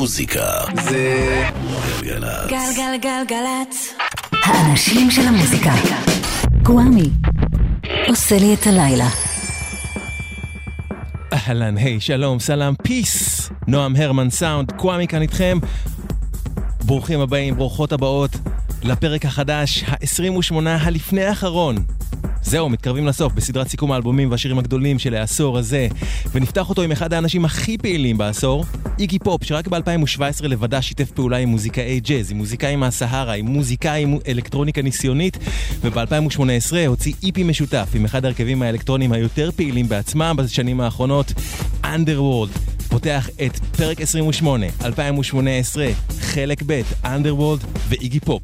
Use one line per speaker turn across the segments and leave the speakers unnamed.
המוזיקה זה גלגלצ.
גלגלגלגלצ.
האנשים של המוזיקה. גוואמי. עושה לי את הלילה.
אהלן, היי, שלום, סלאם, פיס. נועם הרמן סאונד, קוואמי כאן איתכם. ברוכים הבאים, ברוכות הבאות לפרק החדש, ה-28 הלפני האחרון. זהו, מתקרבים לסוף בסדרת סיכום האלבומים והשירים הגדולים של העשור הזה, ונפתח אותו עם אחד האנשים הכי פעילים בעשור, איגי פופ, שרק ב-2017 לבדה שיתף פעולה עם מוזיקאי ג'אז, עם מוזיקאים מהסהרה, עם מוזיקאי עם אלקטרוניקה ניסיונית, וב-2018 הוציא EP משותף עם אחד ההרכבים האלקטרוניים היותר פעילים בעצמם בשנים האחרונות, Underworld. פותח את פרק 28, 2018, חלק ב', Underworld ואיגי פופ.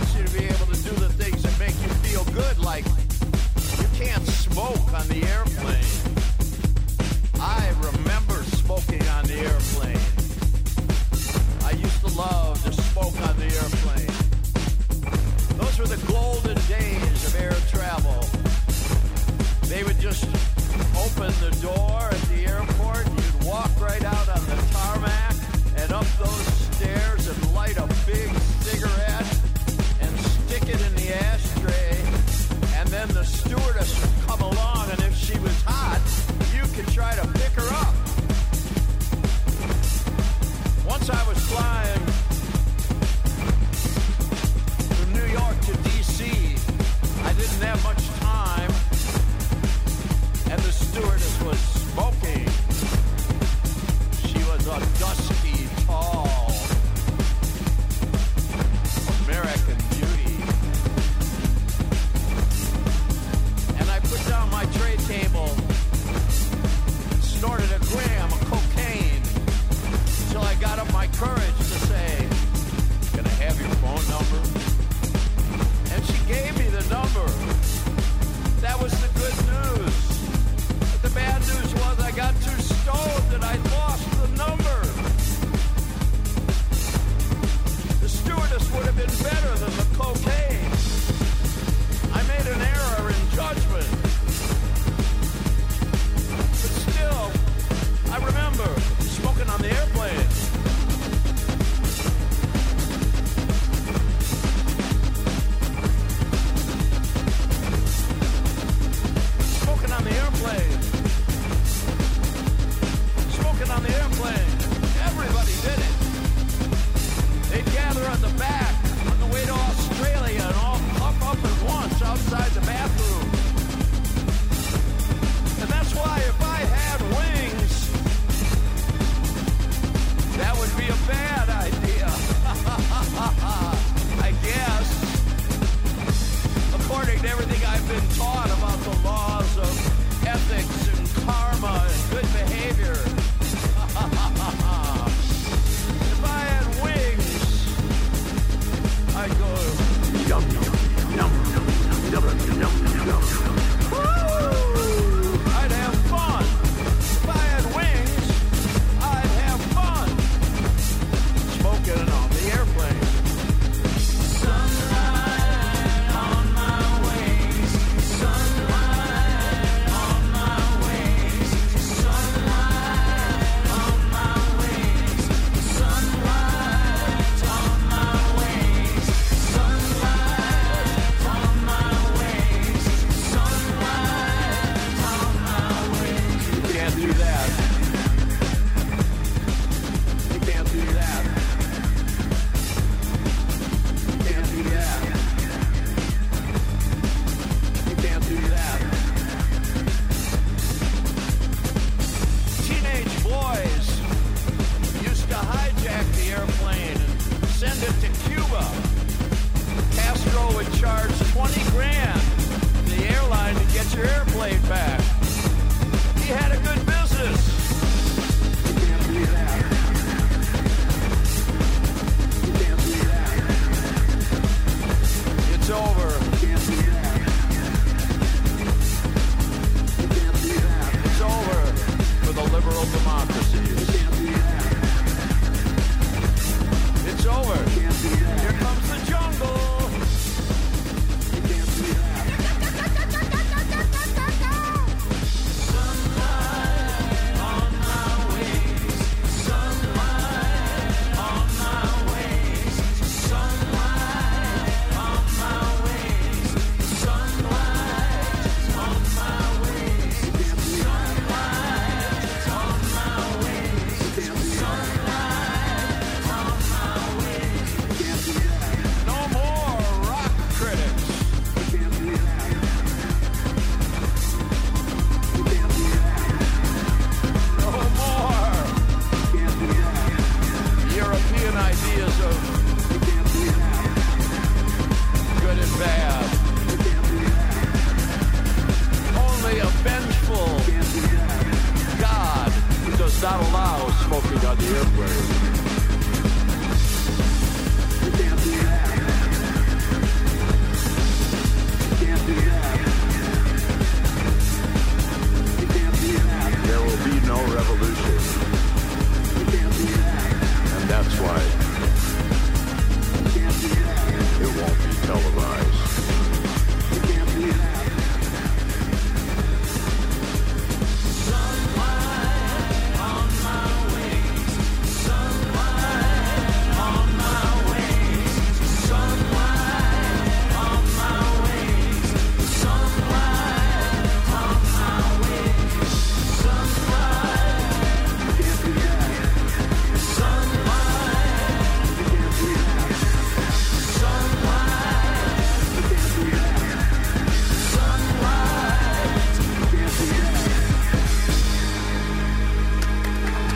Wants you to be able to do the things that make you feel good, like you can't smoke on the airplane. I remember smoking on the airplane. I used to love to smoke on the airplane. Those were the golden days of air travel. They would just open the door at the airport, and you'd walk right out on the tarmac and up those stairs and light a big cigarette ashtray and then the stewardess would come along, and if she was hot, you could try to pick her up. Once I was flying from New York to D.C., I didn't have much time, and the stewardess was smoking. She was a dusky, table snorted a gram of cocaine until I got up my courage to say, Can I have your phone number? And she gave me the number. That was the good news. But the bad news was I got too stoned and I lost the number. The stewardess would have been better than the cocaine. I made an error in judgment. Remember smoking on the airplane. Everything I've been taught about the laws of ethics and karma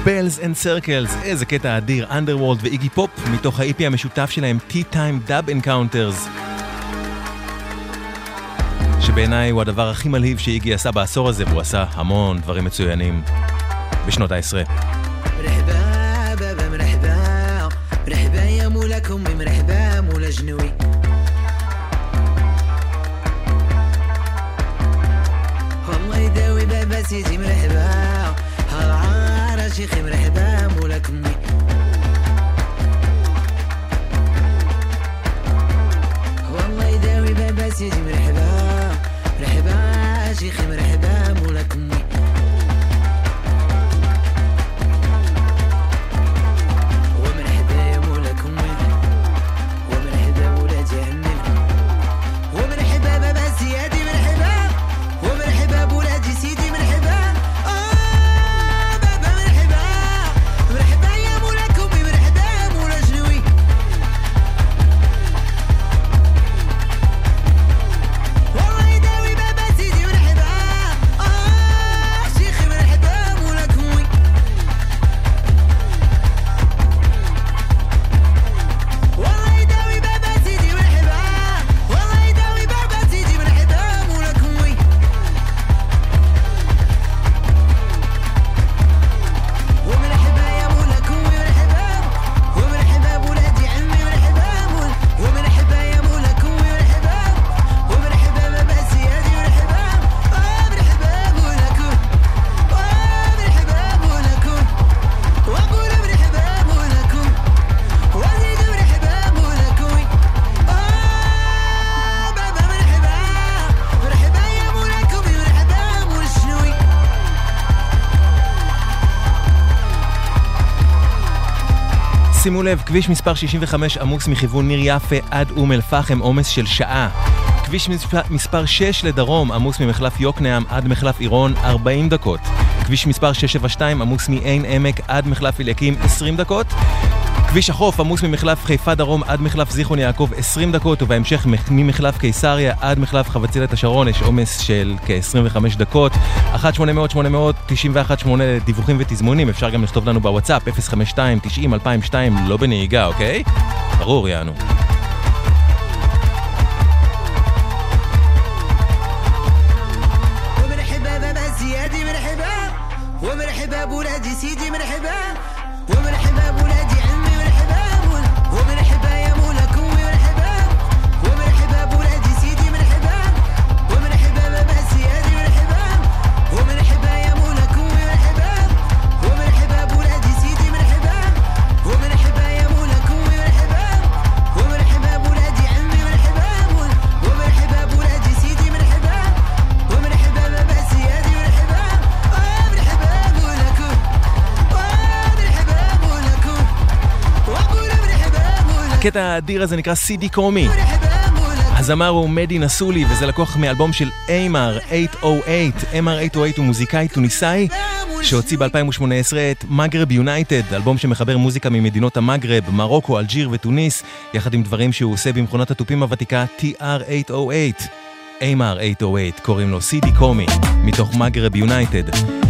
Bells and Circles, איזה קטע אדיר, Underworld ואיגי פופ, מתוך ה-EP המשותף שלהם, Tea-Time Dub Encounters. שבעיניי הוא הדבר הכי מלהיב שאיגי עשה בעשור הזה, והוא עשה המון דברים מצוינים בשנות העשרה. לב, כביש מספר 65 עמוס מכיוון ניר יפה עד אום אל-פחם, עומס של שעה. כביש מספר, מספר 6 לדרום עמוס ממחלף יוקנעם עד מחלף עירון 40 דקות. כביש מספר 672 עמוס מעין עמק עד מחלף אליקים 20 דקות. כביש החוף עמוס ממחלף חיפה דרום עד מחלף זיכרון יעקב 20 דקות, ובהמשך מח- ממחלף קיסריה עד מחלף חבצלת השרון יש עומס של כ-25 דקות. 1-800-800-91-8 דיווחים ותזמונים, אפשר גם לכתוב לנו בוואטסאפ 052-90-2002, לא בנהיגה, אוקיי? ברור, יענו. הקטע האדיר הזה נקרא סידי קומי. הזמר הוא מדי נסולי, וזה לקוח מאלבום של AMR 808. AMR 808 הוא מוזיקאי טוניסאי שהוציא ב-2018 את מגרב יונייטד, אלבום שמחבר מוזיקה ממדינות המגרב, מרוקו, אלג'יר וטוניס, יחד עם דברים שהוא עושה במכונת התופים הוותיקה TR808. AMR 808 קוראים לו סידי קומי, מתוך מגרב יונייטד.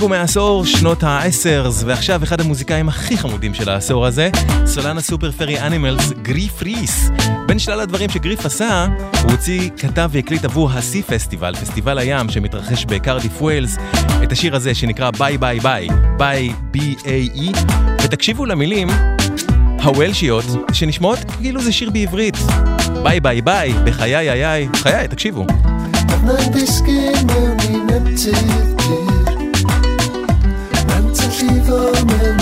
סיכום העשור, שנות ה-10, ועכשיו אחד המוזיקאים הכי חמודים של העשור הזה, סולן ה Super Furry Animals, גריף ריס. בין שלל הדברים שגריף עשה, הוא הוציא, כתב והקליט עבור ה Sea Festival, פסטיבל הים שמתרחש בקרדיף ווילס, את השיר הזה שנקרא Bae Bae Bae, Bae B-A-E, ותקשיבו למילים הוולשיות, שנשמעות כאילו זה שיר בעברית. Bae Bae Bae, בחיי איי איי, חיי, תקשיבו.
I nentydir come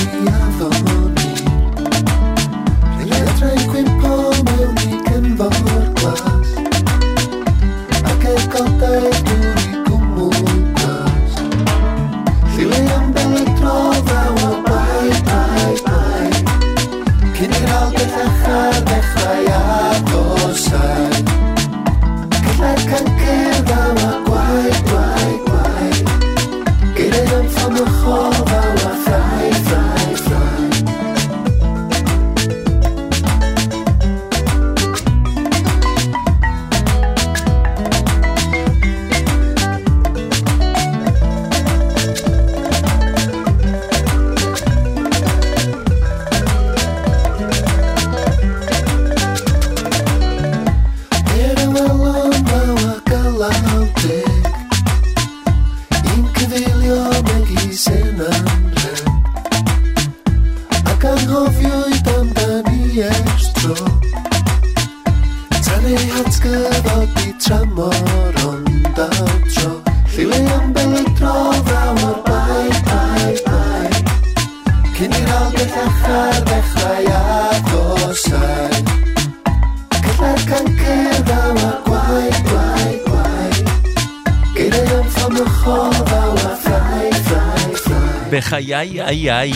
ffrai
בחיי איי איי.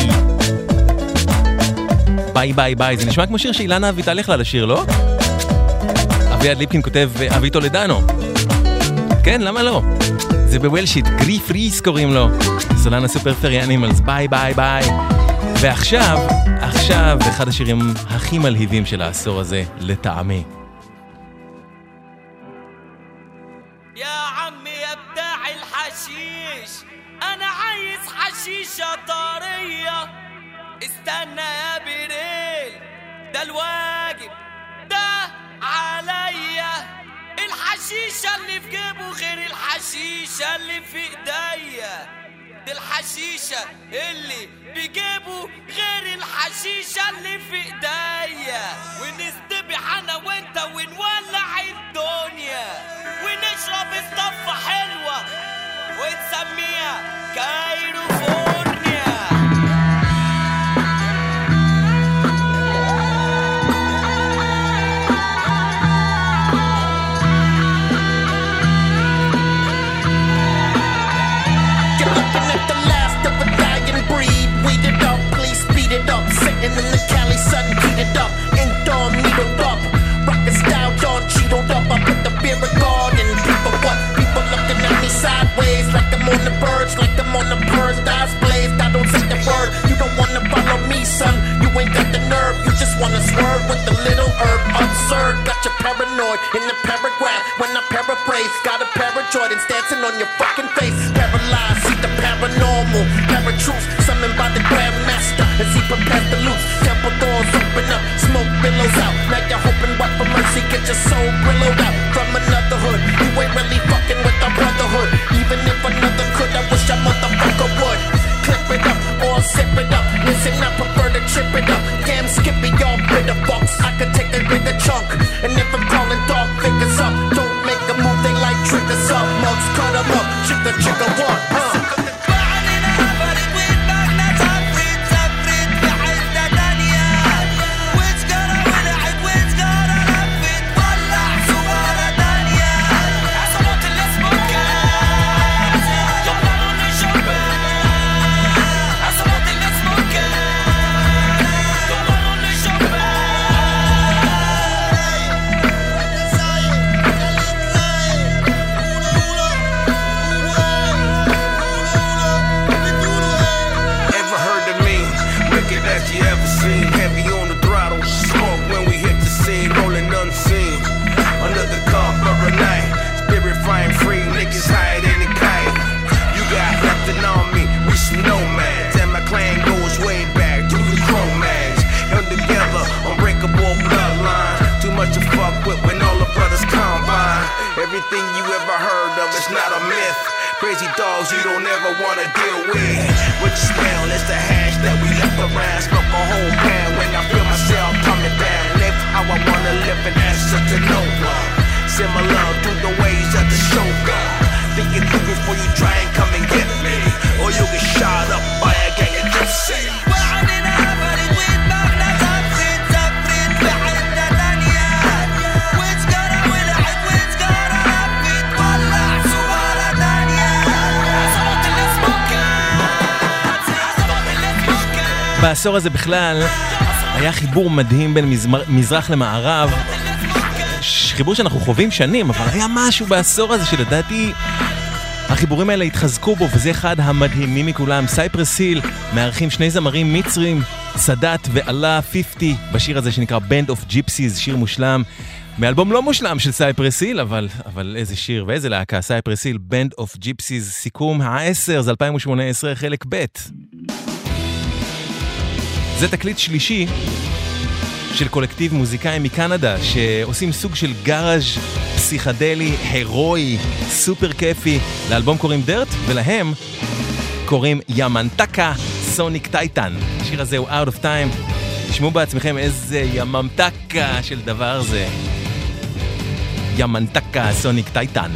Bae Bae Bae, זה נשמע כמו שיר שאילנה אביטל יכלה לשיר, לא? אביעד ליפקין כותב אבי טולדנו. כן, למה לא? זה בוולשית, גריף ריס קוראים לו. סולן ה Super Furry Animals, Bae Bae Bae. ועכשיו, עכשיו, אחד השירים הכי מלהיבים של העשור הזה, לטעמי.
Absurd, got you paranoid in the paragraph. When I paraphrase, got a pair of Jordans dancing on your fucking face. Paralyzed, see the paranormal. Paratroops, summoned by the Grandmaster. As he prepares to loose, temple doors open up, smoke billows out. Now you're hoping what for mercy, get your soul billowed out from another hood. You ain't really fucking with the brotherhood. Even if another could, I wish a motherfucker would. Clip it up or zip it up. Listen, I prefer to trip it up. Damn, skippy, y'all bitter fucks. I could take a bigger chunk. And if I'm calling dog figures up, don't make a move, they like triggers up. Mugs cut 'em up, chicka chicka what,
Everything you ever heard of it's not a myth. Crazy dogs you don't ever wanna deal with. What you smell is the hash that we left around. Smoke a whole pan when I feel myself coming down. Live how I wanna live and answer to no one. Similar to the ways of the shogun. Think it through before you try and come and get me. Or you'll get shot up by a gang of gypsies.
בעשור הזה בכלל היה חיבור מדהים בין מזמר, מזרח למערב, חיבור שאנחנו חווים שנים, אבל היה משהו בעשור הזה שלדעתי החיבורים האלה התחזקו בו, וזה אחד המדהימים מכולם. Cypress Hill מארחים שני זמרים מצרים, סאדאת ועלה 50, בשיר הזה שנקרא Band of Gypsies, שיר מושלם. מאלבום לא מושלם של Cypress Hill, אבל, אבל איזה שיר ואיזה להקה, Cypress Hill, Band of Gypsies, סיכום העשור, זה 2018, חלק ב'. זה תקליט שלישי של קולקטיב מוזיקאים מקנדה שעושים סוג של גאראז' פסיכדלי, הירואי, סופר כיפי. לאלבום קוראים Dirt ולהם קוראים Yamantaka Sonic Titan. השיר הזה הוא Out of Time. תשמעו בעצמכם איזה ממתקה של דבר זה. Yamantaka Sonic Titan.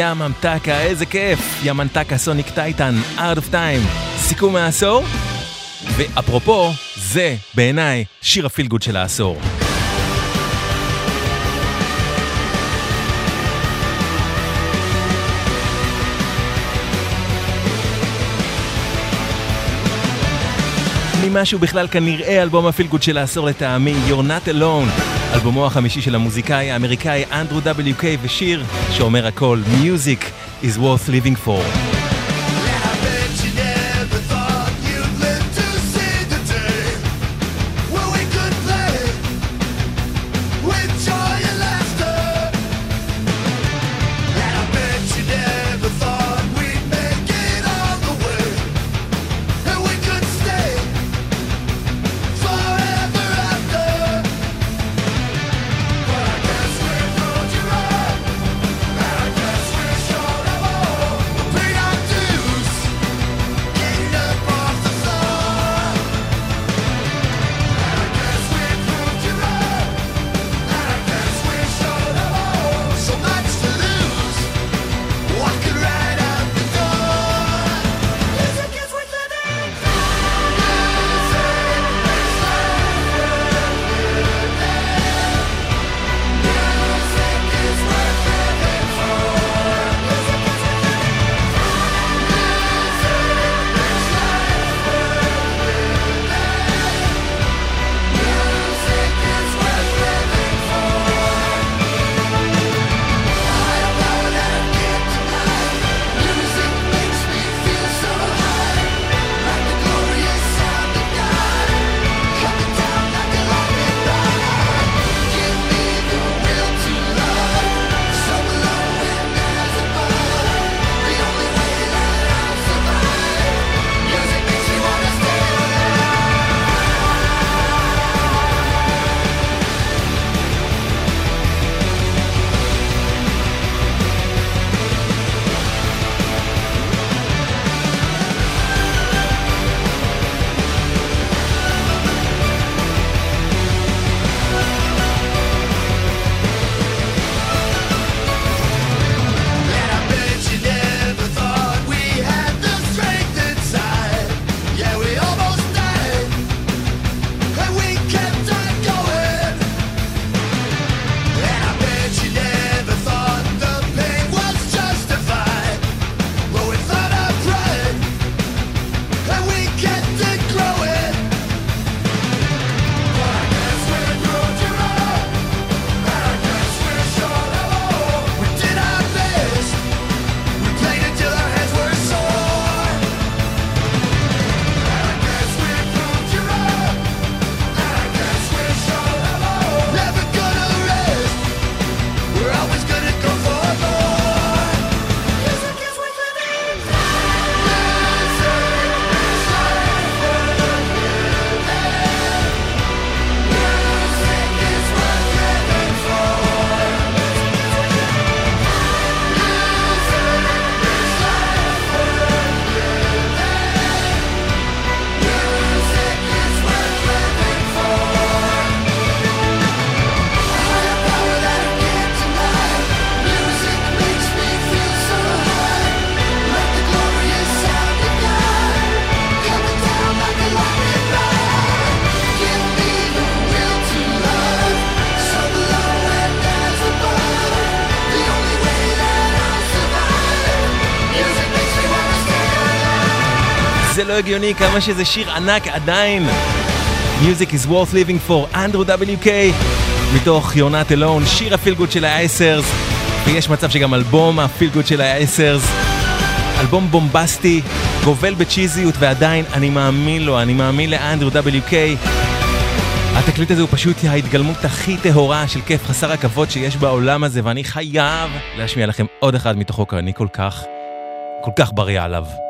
יא ממתקה, איזה כיף! יא ממתקה Sonic Titan, Out of Time, סיכום העשור. ואפרופו, זה בעיניי שיר ה feel good של העשור.
ממה שהוא בכלל כנראה אלבום ה feel good של העשור לטעמי, You're Not Alone, אלבומו החמישי של המוזיקאי האמריקאי אנדרו WK ושיר שאומר הכל, Music is worth living for. הגיוני כמה שזה שיר ענק עדיין. Music is worth living for, אנדרו WK, מתוך You're Not Alone, שיר ה feel good של העשור, ויש מצב שגם אלבום ה feel good של העשור, אלבום בומבסטי, גובל בצ'יזיות, ועדיין אני מאמין לו, אני מאמין לאנדרו WK. התקליט הזה הוא פשוט ההתגלמות הכי טהורה של כיף חסר הכבוד שיש בעולם הזה, ואני חייב להשמיע לכם עוד אחד מתוכו, כי אני כל כך, כל כך בריא עליו.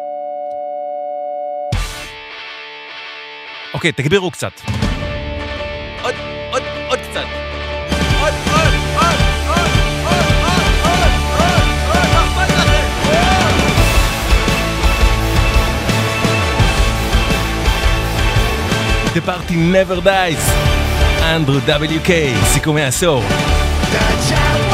אוקיי, תגבירו קצת. עוד, עוד, עוד קצת. עוד, עוד, עוד, עוד, עוד, עוד, עוד, עוד, עוד, מה אכפת לכם? The party never dies. אנדרו WK, סיכומי עשור.
Child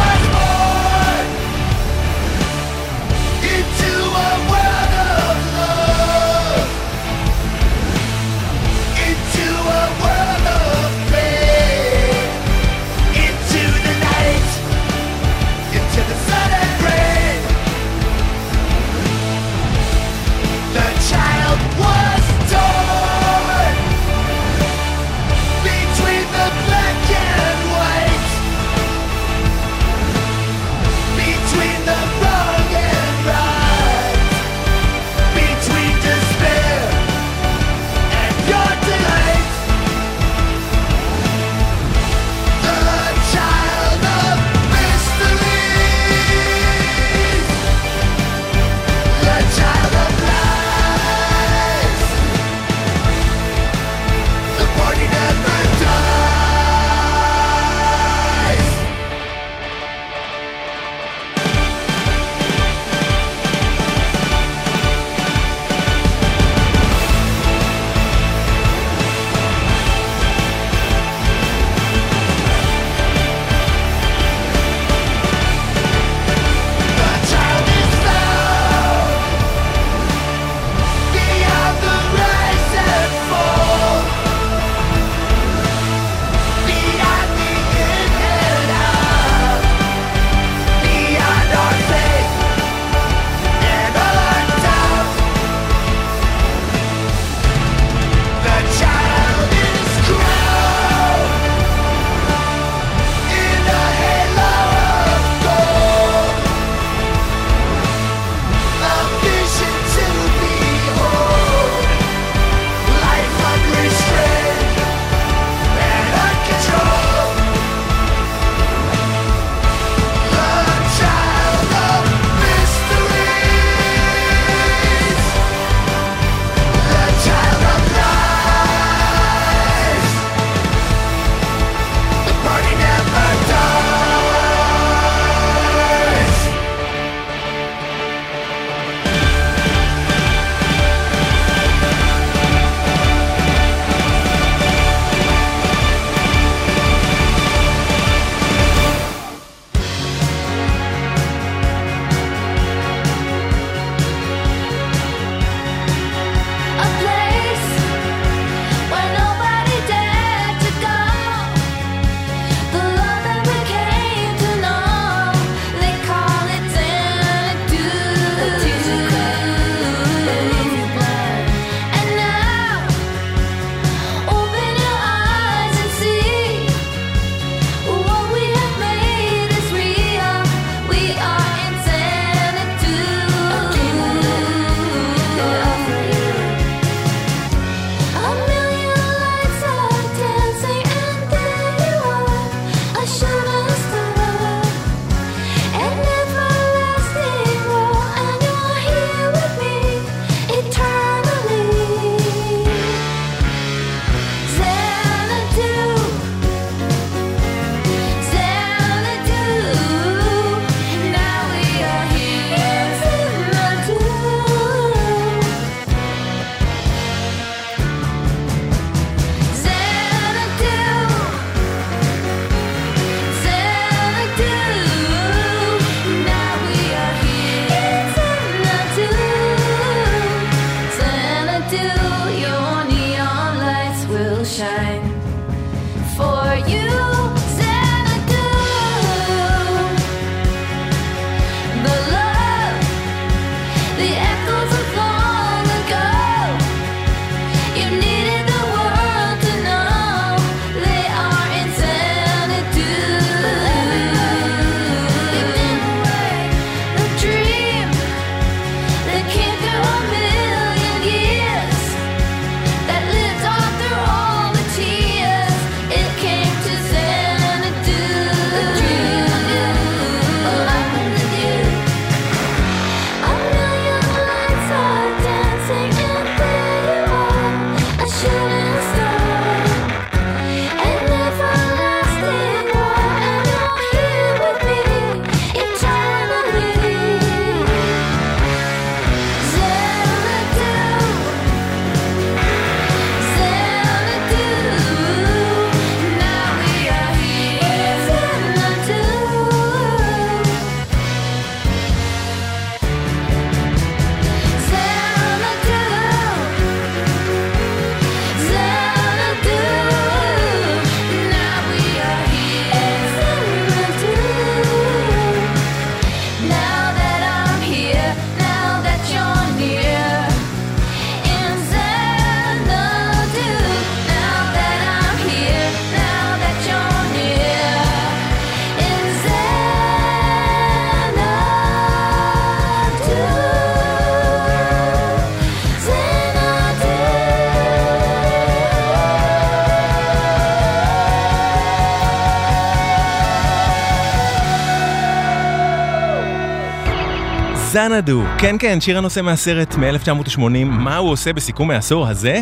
זנדו, כן כן, שיר הנושא מהסרט מ-1980, מה הוא עושה בסיכום העשור הזה?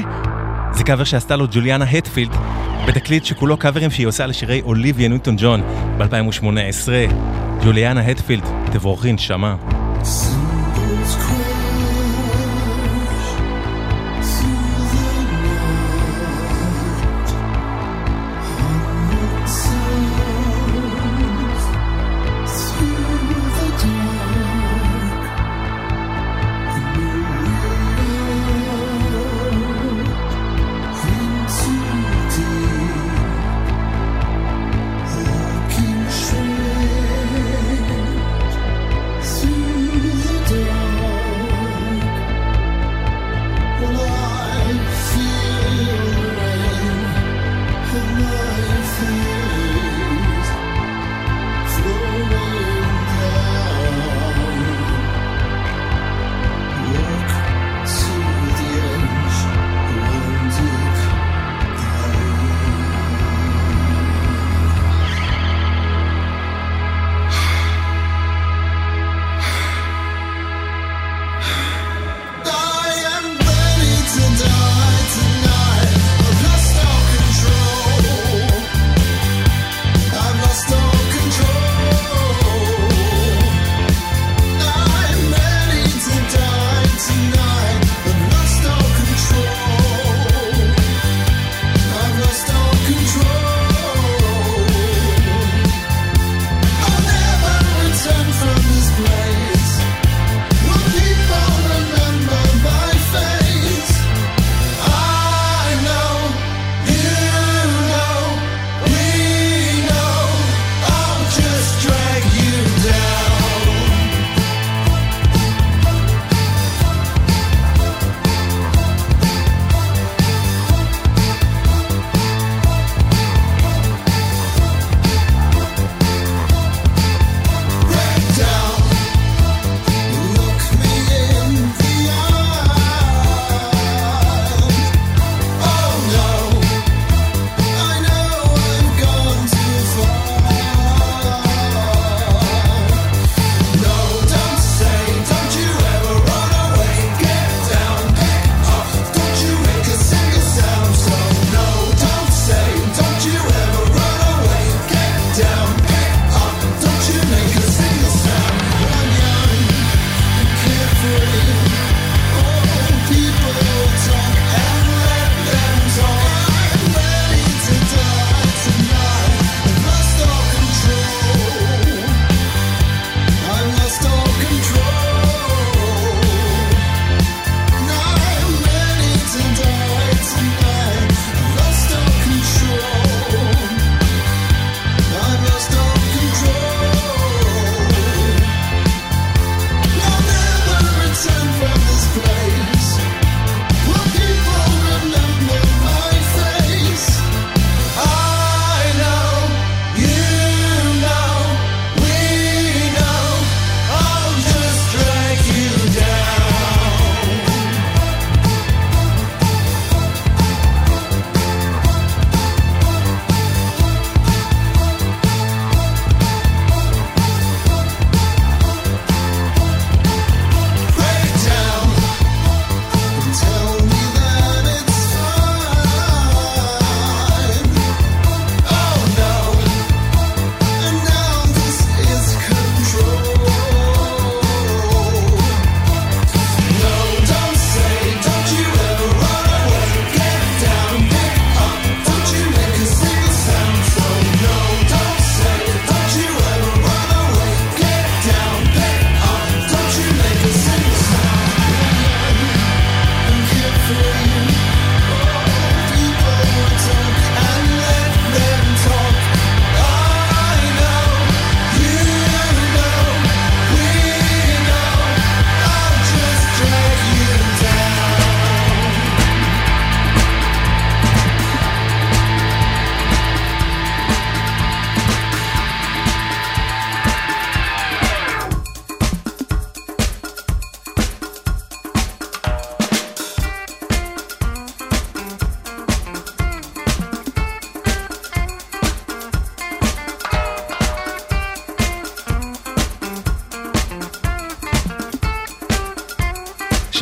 זה קאבר שעשתה לו ג'וליאנה הטפילד, בתקליט שכולו קאברים שהיא עושה לשירי אוליביה ניוטון ג'ון ב-2018. ג'וליאנה הטפילד, תבורכי נשמה.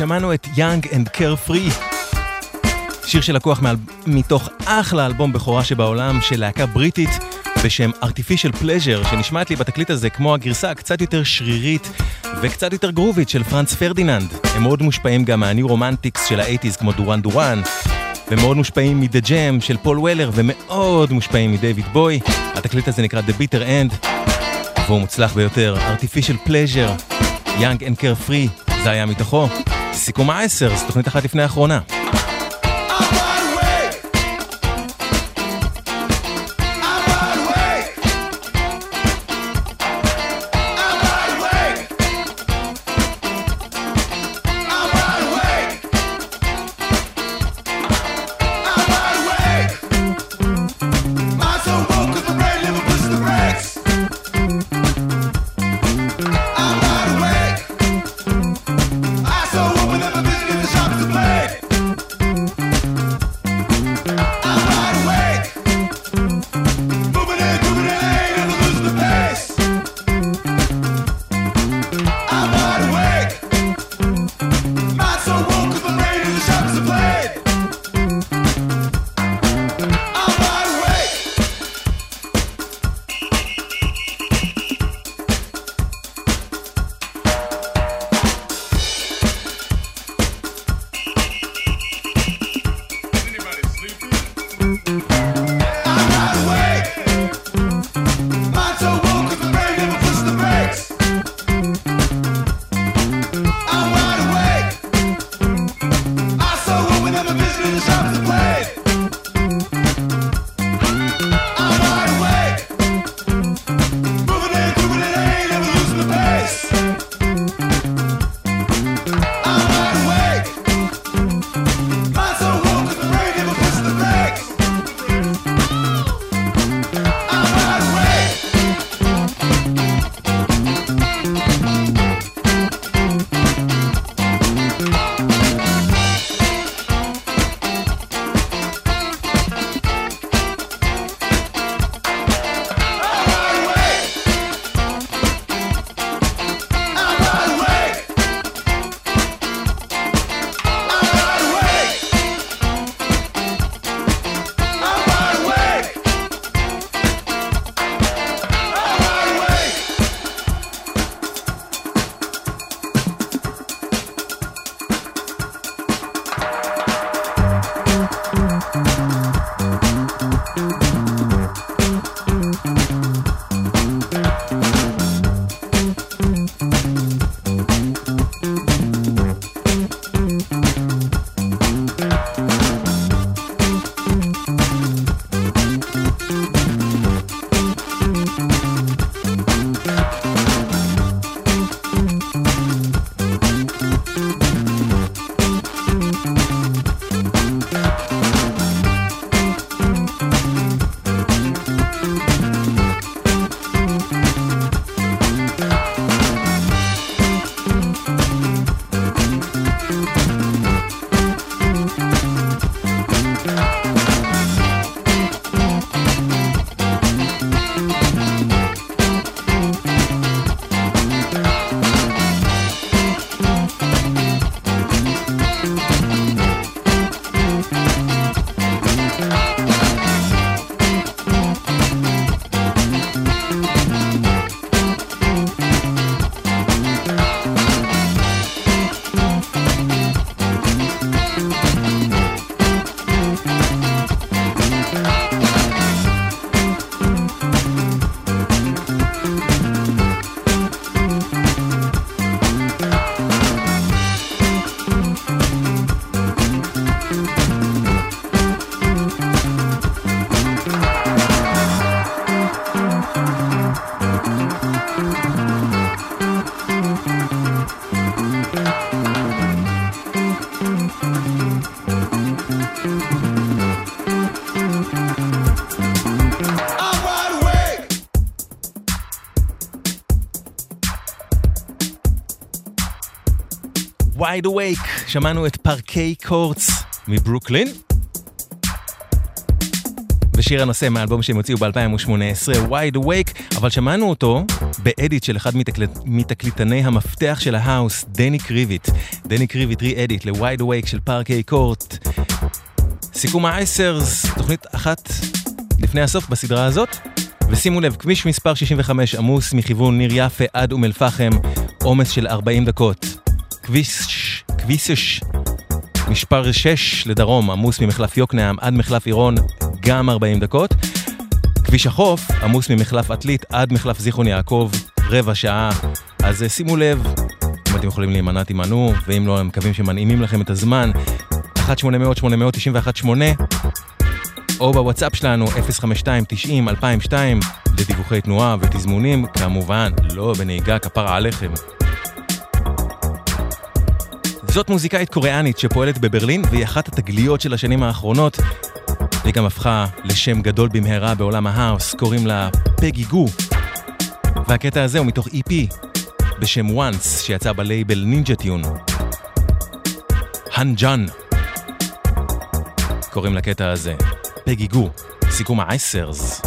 שמענו את Young and Carefree. שיר שלקוח מעל... מתוך אחלה אלבום בכורה שבעולם של להקה בריטית בשם Artificial Pleasure, שנשמעת לי בתקליט הזה כמו הגרסה הקצת יותר שרירית וקצת יותר גרובית של פרנץ פרדיננד. הם מאוד מושפעים גם מה New Romantics של האייטיז כמו דורן דורן, ומאוד מושפעים מ The Jam של פול וולר, ומאוד מושפעים מדייוויד בואי. התקליט הזה נקרא The Bitter End, והוא מוצלח ביותר. Artificial Pleasure, Young and Carefree, זה היה מתוכו. סיכום ה-10, זו תוכנית אחת לפני האחרונה. Wide Awake, שמענו את Parquet Courts מברוקלין.
זה שיר הנושא מהאלבום שהם הוציאו ב-2018, Wide Awake, אבל שמענו אותו ב edit של אחד מתקלט, מתקליטני המפתח של ההאוס, דני קריביט. דני קריביט re-edit ל-Wide Awake של Parquet Courts. סיכום העשור, תוכנית אחת לפני הסוף בסדרה הזאת. ושימו לב, כביש מספר 65 עמוס מכיוון ניר יפה עד אום אל-פחם, עומס של 40 דקות. כביש, כביש מספר 6 לדרום, עמוס ממחלף יוקנעם עד מחלף עירון, גם 40 דקות. כביש החוף, עמוס ממחלף עתלית עד מחלף זיכרון יעקב, רבע שעה. אז אה, שימו לב, אם אתם יכולים להימנע תימנעו, ואם לא, הם מקווים שמנעימים לכם את הזמן. 1-800-891-8 או בוואטסאפ שלנו 052-90-2002 לדיווחי תנועה ותזמונים, כמובן, לא בנהיגה כפרה עליכם. זאת מוזיקאית קוריאנית שפועלת בברלין והיא אחת התגליות של השנים האחרונות. היא גם הפכה לשם גדול במהרה בעולם ההאוס, קוראים לה פגי גו. והקטע הזה הוא מתוך EP בשם Once שיצא בלייבל Ninja Tune. הנג'אן. קוראים לקטע הזה פגי גו, סיכום האייסרס.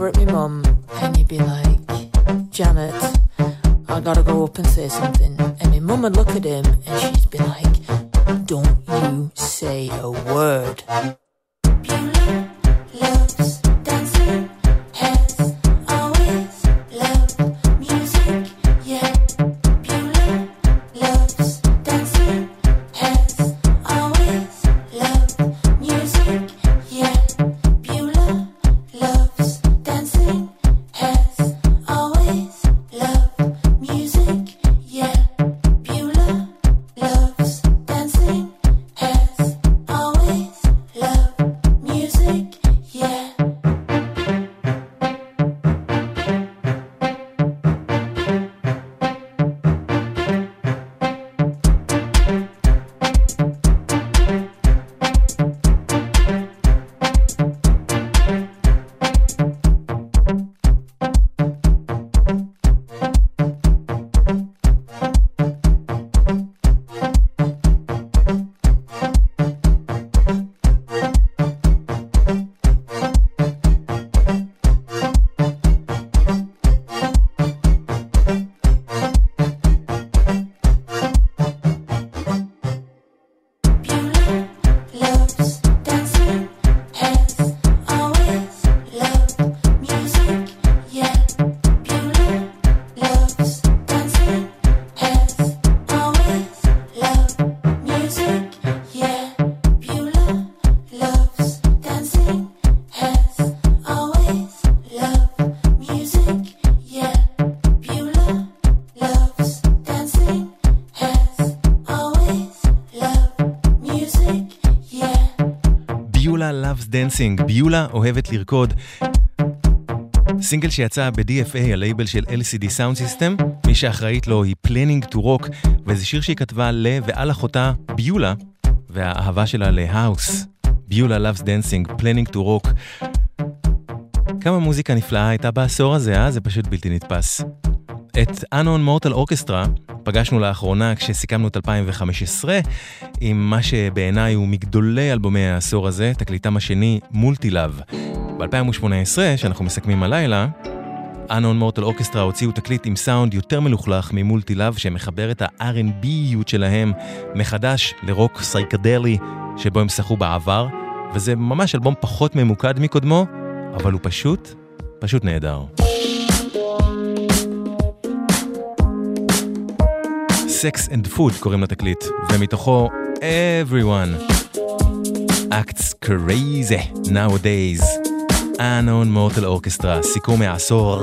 favorite Dancing,
ביולה אוהבת לרקוד. סינגל שיצא ב-DFA, הלייבל של LCD Sound System, מי שאחראית לו היא Planning to Rock, וזה שיר שהיא כתבה ל ועל אחותה ביולה, והאהבה שלה להאוס. Beulah Loves Dancing, Planning to Rock. כמה מוזיקה נפלאה הייתה בעשור הזה, אה? זה פשוט בלתי נתפס. את Unknown Mortal Orchestra פגשנו לאחרונה כשסיכמנו את 2015 עם מה שבעיניי הוא מגדולי אלבומי העשור הזה, תקליטם השני Multi-Love. ב-2018, שאנחנו מסכמים הלילה, Unknown Mortal Orchestra הוציאו תקליט עם סאונד יותר מלוכלך מ Multi-Love שמחבר את ה-R&Bיות שלהם מחדש לרוק סייקדלי שבו הם שחו בעבר, וזה ממש אלבום פחות ממוקד מקודמו, אבל הוא פשוט, פשוט נהדר. Sex and Food קוראים לתקליט, ומתוכו Everyone. Acts Crazy Nowadays. Unknown Mortal Orchestra, סיכום העשור.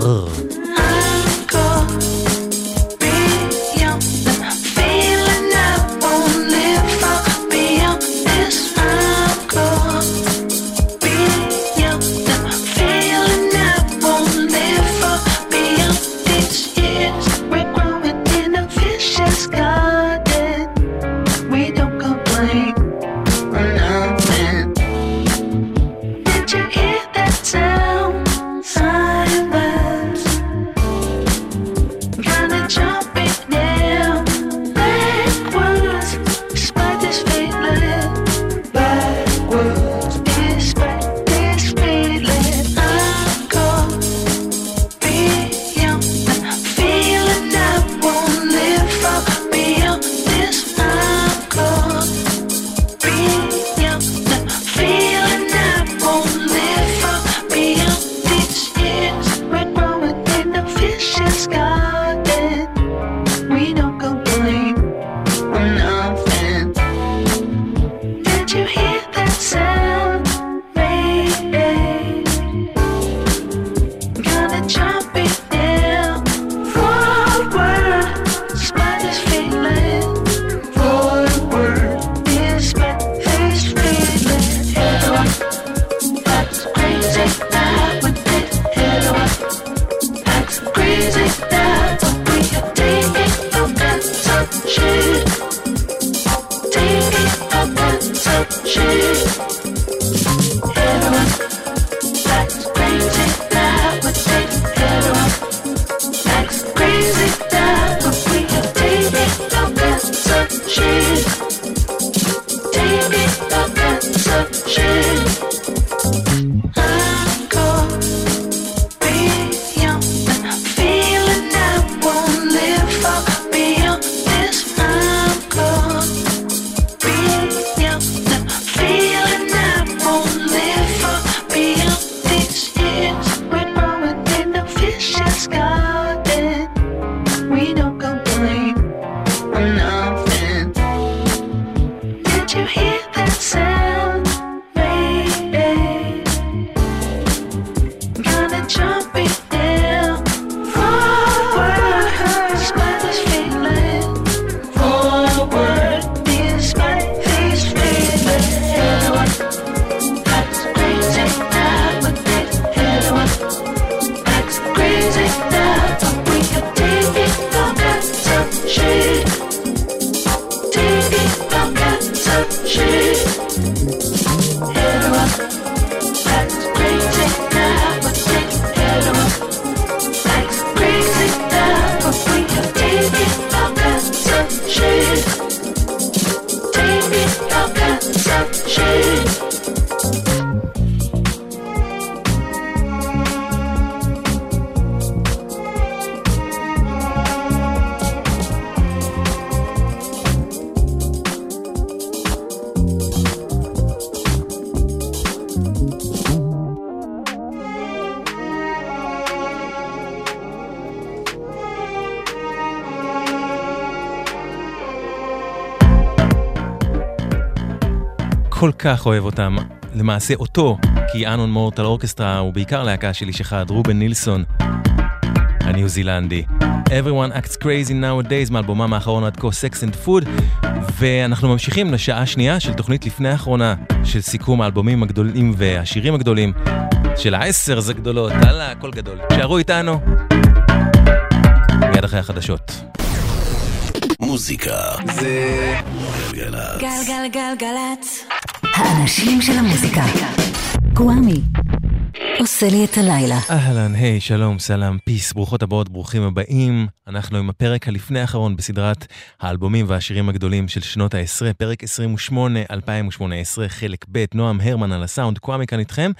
כל כך אוהב אותם. למעשה אותו, כי אנון מורטל אורקסטרה הוא בעיקר להקה של איש אחד, רובן נילסון, הניו זילנדי. Everyone Acts Crazy Nowadays מאלבומם האחרון עד כה, Sex and Food, ואנחנו ממשיכים לשעה שנייה של תוכנית לפני האחרונה של סיכום האלבומים הגדולים והשירים הגדולים של העשר זה גדולות, הלאה, הכל גדול. תשארו איתנו, מיד אחרי החדשות.
מוזיקה זה גלגלצ.
גלגלגלגלצ. האנשים של המוזיקה. גוואמי. עושה לי את הלילה.
אהלן, היי, שלום, סלאם, פיס, ברוכות הבאות, ברוכים הבאים. אנחנו עם הפרק הלפני האחרון בסדרת האלבומים והשירים הגדולים של שנות העשרה, פרק 28, 2018, חלק ב', נועם הרמן על הסאונד, קוואמי כאן איתכם,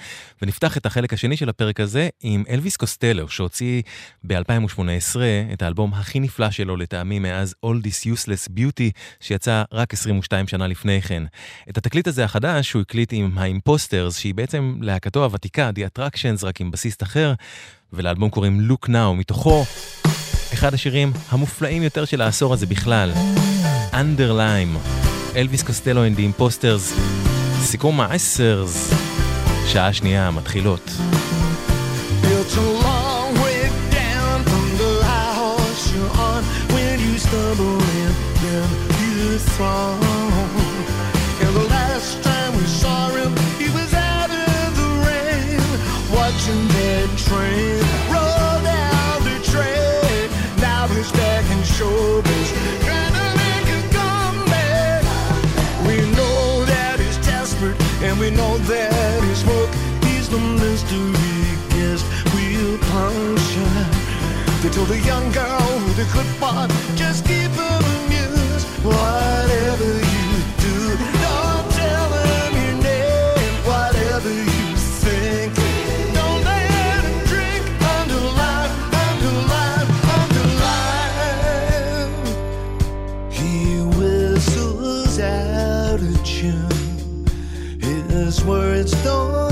ונפתח את החלק השני של הפרק הזה עם אלוויס קוסטלו, שהוציא ב-2018 את האלבום הכי נפלא שלו לטעמי מאז All This Useless Beauty, שיצא רק 22 שנה לפני כן. את התקליט הזה החדש הוא הקליט עם האימפוסטרס, שהיא בעצם להקתו הוותיקה, The Attractions, רק עם בסיסט אחר, ולאלבום קוראים Look Now, מתוכו אחד השירים המופלאים יותר של העשור הזה בכלל, Underline, אלוויס קוסטלו the Imposters, סיכום העשרס, שעה שנייה מתחילות.
It's fall. They told a young girl with a good part, just keep him amused. Whatever you do, don't tell him your name. Whatever you think, don't let him drink. Underline, underline, underline. He whistles out of tune. His words don't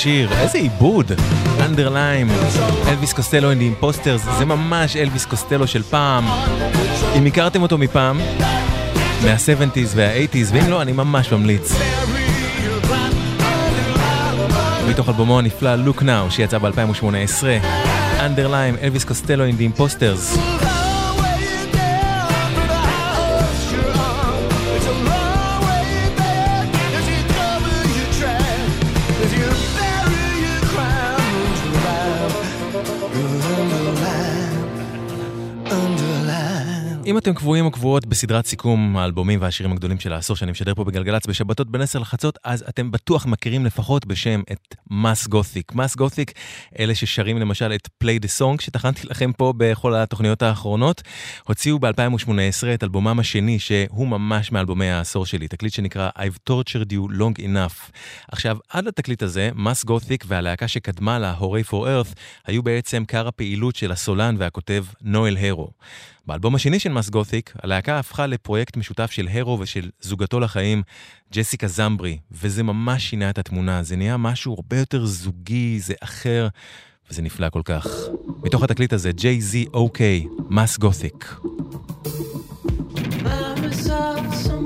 Under Lime.
איזה עיבוד. Under Lime, אלוויס קוסטלו and the Imposters, זה ממש אלוויס קוסטלו של פעם. אם הכרתם אותו מפעם, מה-70's וה-80's, ואם לא, אני ממש ממליץ. מתוך אלבומו הנפלא Look Now, שיצא ב-2018. Under Lime, אלוויס קוסטלו and the Imposters. אם אתם קבועים או קבועות בסדרת סיכום האלבומים והשירים הגדולים של העשור שאני משדר פה בגלגלצ בשבתות בין 10 לחצות, אז אתם בטוח מכירים לפחות בשם את מס גותיק. מס גותיק, אלה ששרים למשל את פליי דה סונג שטחנתי לכם פה בכל התוכניות האחרונות, הוציאו ב-2018 את אלבומם השני, שהוא ממש מאלבומי העשור שלי, תקליט שנקרא I've tortured you long enough. עכשיו, עד לתקליט הזה, מס גותיק והלהקה שקדמה לה, הורי for earth, היו בעצם קר הפעילות של הסולן והכותב נואל הרו. באלבום השני של מס גותיק, הלהקה הפכה לפרויקט משותף של הרו ושל זוגתו לחיים, ג'סיקה זמברי, וזה ממש שינה את התמונה, זה נהיה משהו הרבה יותר זוגי, זה אחר, וזה נפלא כל כך. מתוך התקליט הזה, J-Z-OK, מס גותיק.
I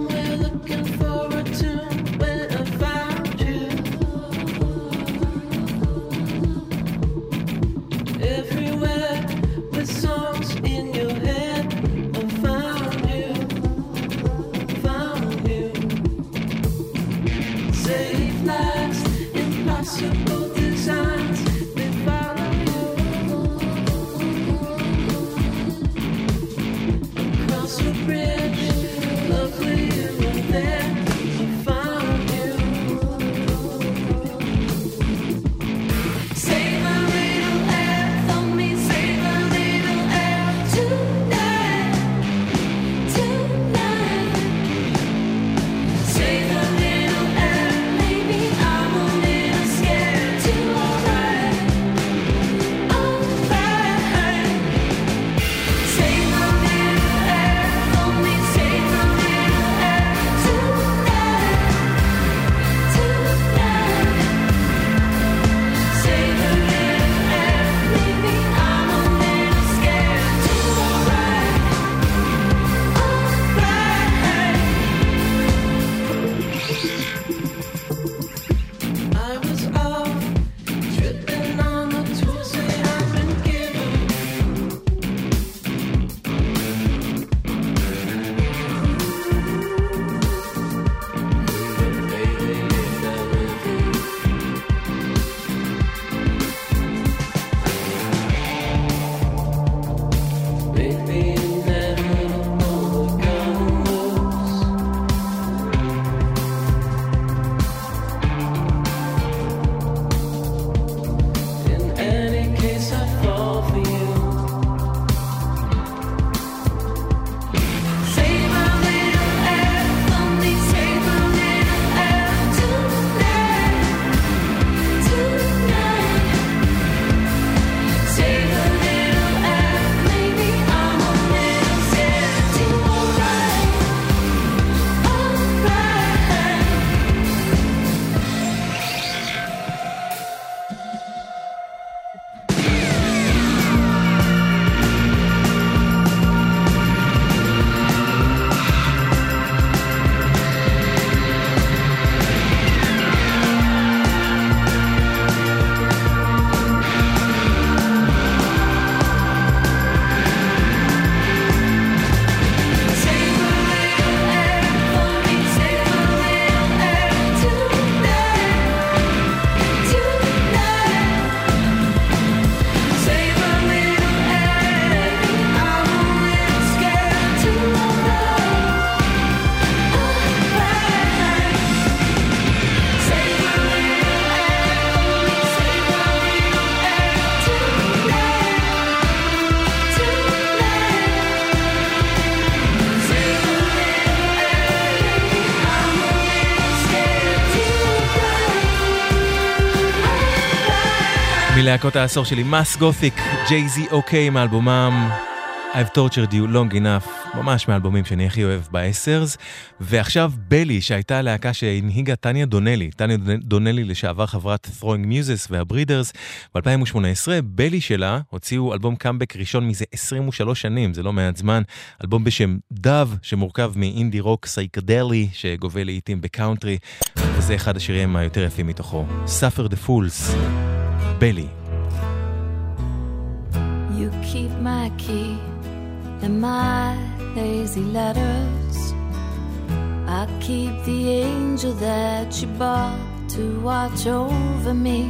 מלהקות העשור שלי, Mass Gothic, J.Z.O.K. מאלבומם I've tortured you long enough, ממש מהאלבומים שאני הכי אוהב בעשר'ס. ועכשיו Belly, שהייתה להקה שהנהיגה טניה דונלי, טניה דונלי לשעבר חברת Throwing Muses וה Breeders, ב-2018 Belly שלה הוציאו אלבום קאמבק ראשון מזה 23 שנים, זה לא מעט זמן, אלבום בשם Dove, שמורכב מאינדי רוק סייקדלי, שגובל לעיתים בקאונטרי, וזה אחד השירים היותר יפים מתוכו, Suffer the Fools, בלי.
My key and my lazy letters. I keep the angel that you bought to watch over me.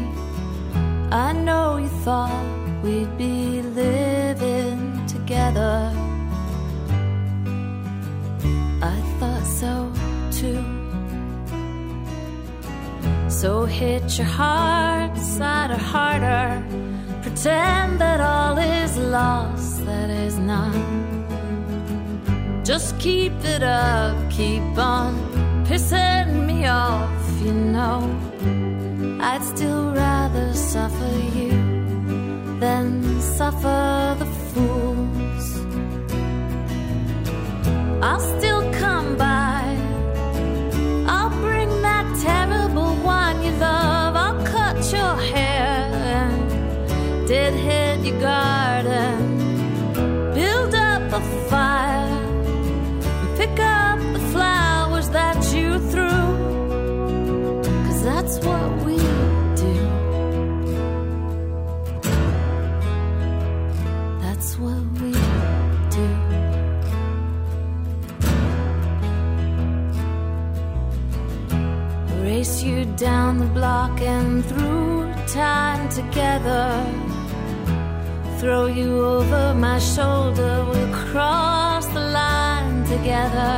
I know you thought we'd be living together. I thought so too. So hit your heart side or harder. Pretend that all is lost, that is not. Just keep it up, keep on pissing me off, you know. I'd still rather suffer you than suffer the fools. I'll still come by. I'll bring that terrible one you love. I'll cut your hair deadhead your garden. Build up a fire pick up the flowers that you threw. Cause that's what we do. That's what we do. Race you down the block and through time together. Throw you over my shoulder, we'll cross the line together.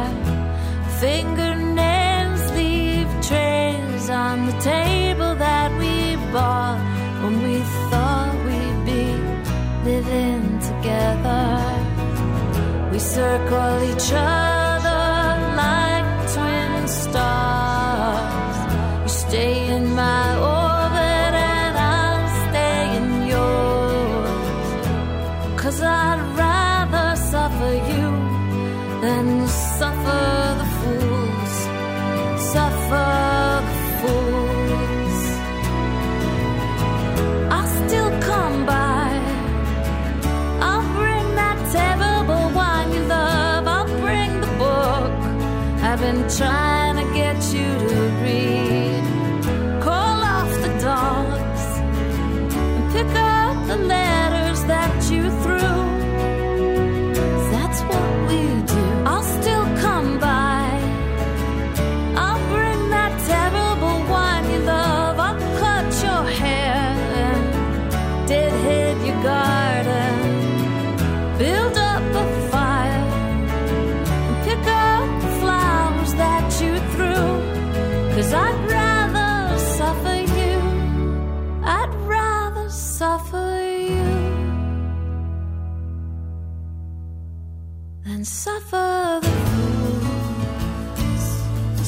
Fingernails leave trails on the table that we bought when we thought we'd be living together. We circle each other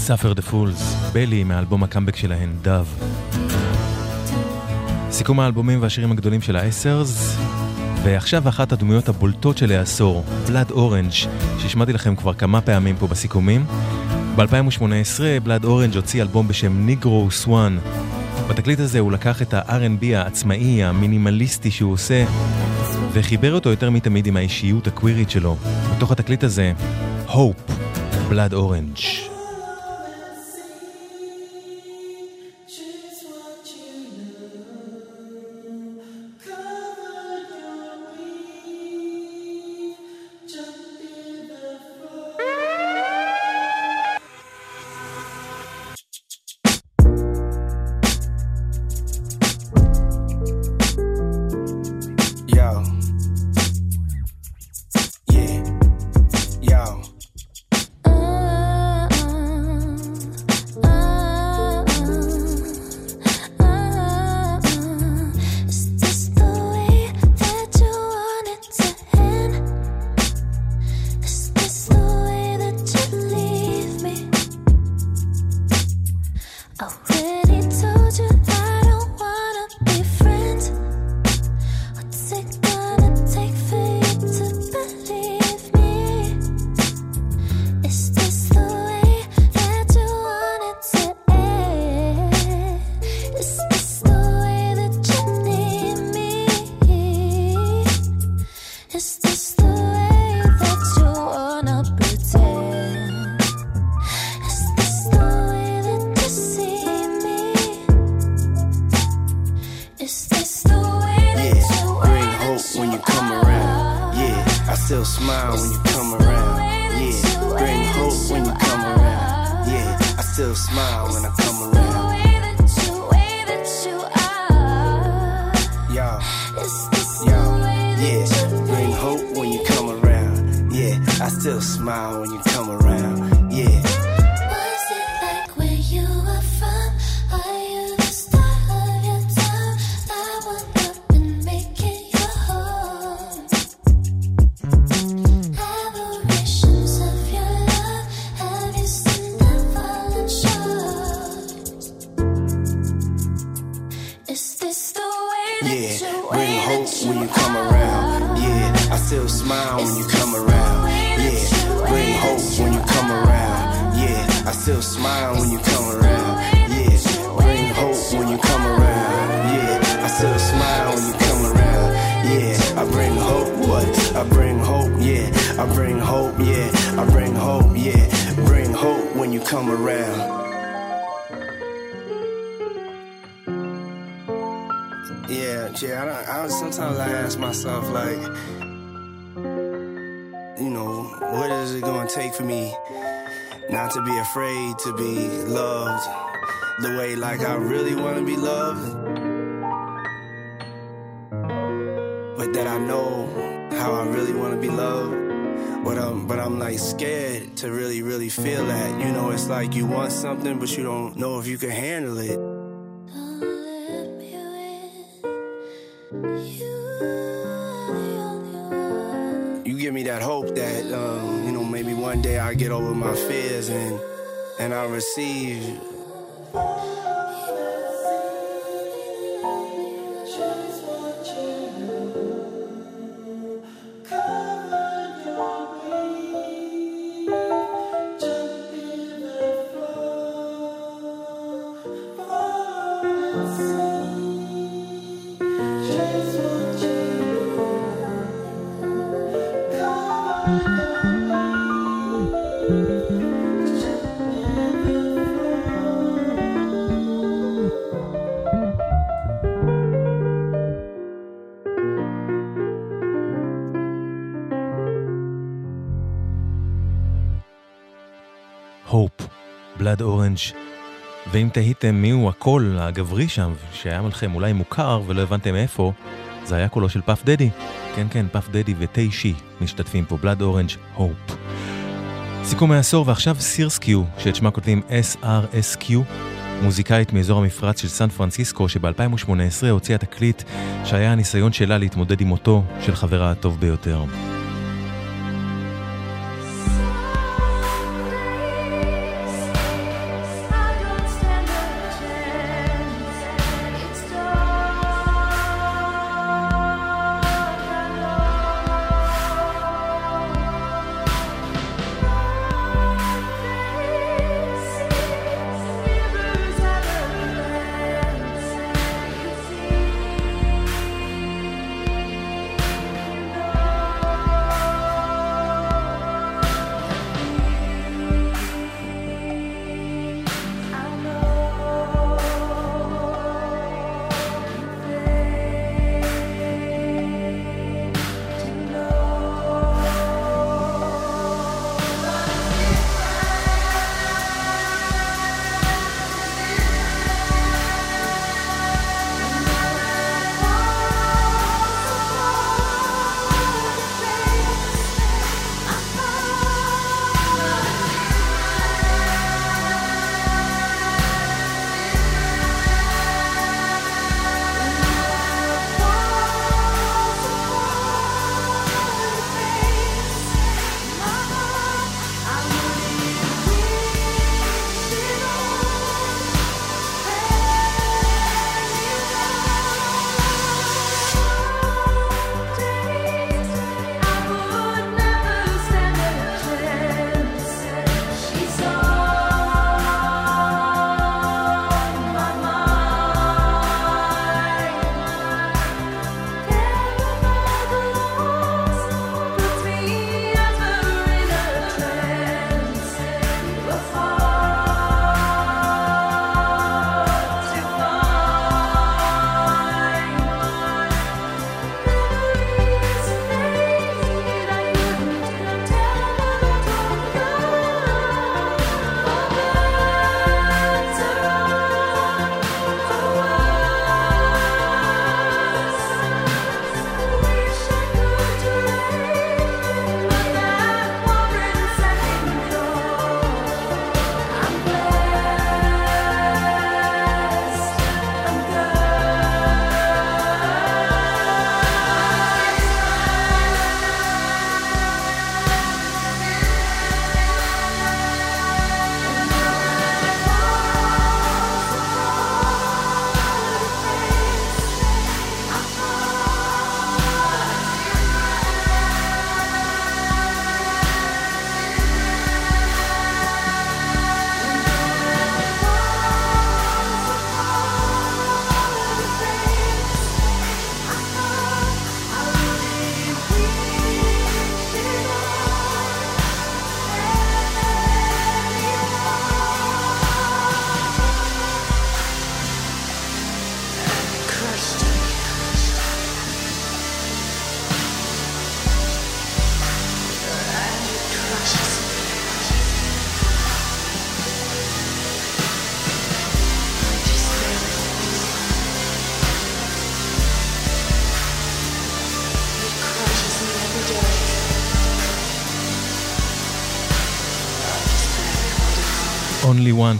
Suffer the Fools,
Belly מהאלבום הקאמבק שלהן, Dove. סיכום האלבומים והשירים הגדולים של העשר'ס, ועכשיו אחת הדמויות הבולטות של העשור, Blood Orange, שהשמעתי לכם כבר כמה פעמים פה בסיכומים. ב-2018 Blood Orange הוציא אלבום בשם Negro Swan. בתקליט הזה הוא לקח את ה-R&B העצמאי, המינימליסטי שהוא עושה, וחיבר אותו יותר מתמיד עם האישיות הקווירית שלו. בתוך התקליט הזה, Hope, בלאד אורנג'.
Like you want something, but you don't know if you can handle it. you give me that hope that um, you know maybe one day I get over my fears and and I receive.
ואם תהיתם מיהו הקול הגברי שם, שהיה לכם אולי מוכר ולא הבנתם איפה, זה היה קולו של פאף דדי. כן, כן, פאף דדי ותה שי משתתפים פה, בלאד אורנג', הופ. סיכום העשור, ועכשיו סירסקיו, שאת שמה כותבים SRSQ, מוזיקאית מאזור המפרץ של סן פרנסיסקו, שב-2018 הוציאה תקליט שהיה הניסיון שלה להתמודד עם מותו של חברה הטוב ביותר.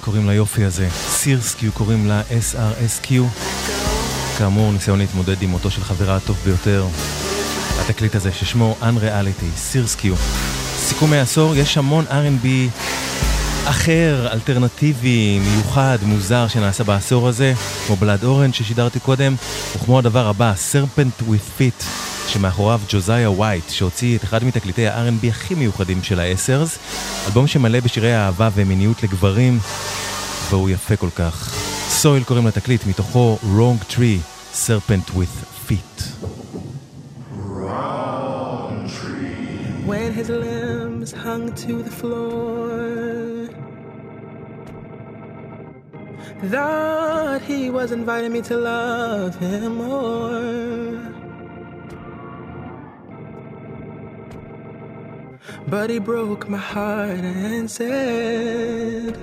קוראים ליופי הזה, סירסקיו קוראים לה SRSQ. כאמור, ניסיון להתמודד עם מותו של חברה הטוב ביותר. התקליט הזה ששמו Unreality, סירסקיו. סיכום העשור, יש המון R&B אחר, אלטרנטיבי, מיוחד, מוזר שנעשה בעשור הזה, כמו בלאד אורנד ששידרתי קודם, וכמו הדבר הבא, Serpent with Fit, שמאחוריו ג'וזאיה ווייט, שהוציא את אחד מתקליטי ה-R&B הכי מיוחדים של האסרס, אלבום שמלא בשירי אהבה ומיניות לגברים, והוא יפה כל כך. סויל קוראים לתקליט, מתוכו Wrong Tree, Serpent with Feet.
when his limbs hung to the floor. Thought he was inviting me to love him more. But he broke my heart and said,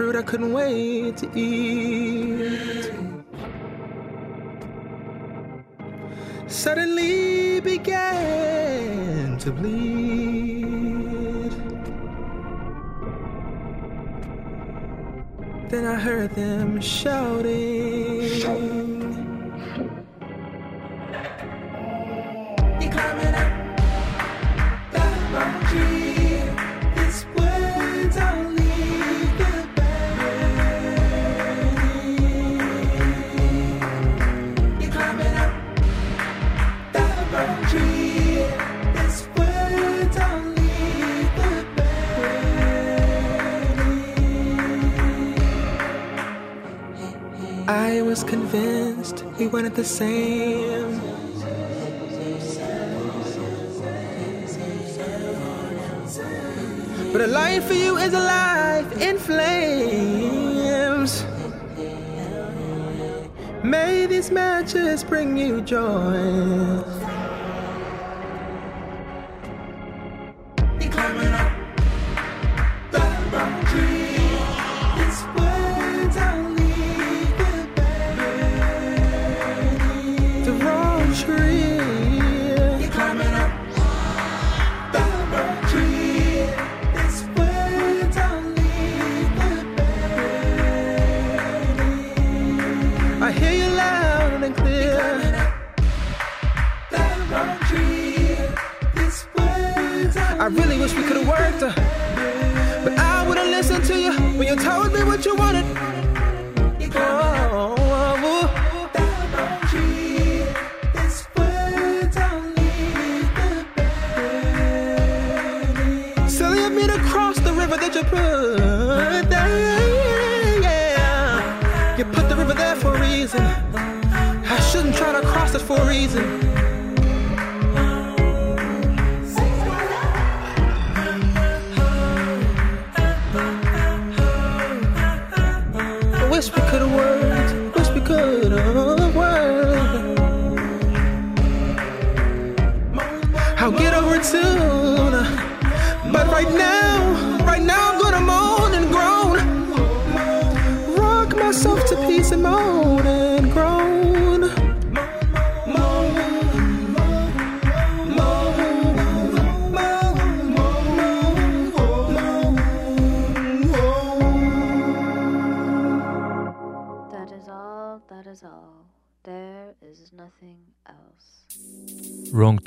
fruit I couldn't wait to eat. Suddenly began to bleed. Then I heard them shouting. You I was convinced we wanted the same. But a life for you is a life in flames. May these matches bring you joy. Uh, but I would have listened to you when you told me what you wanted. Oh, oh, that you put there. Yeah. You put the river there for a reason. I shouldn't try to cross it for a reason.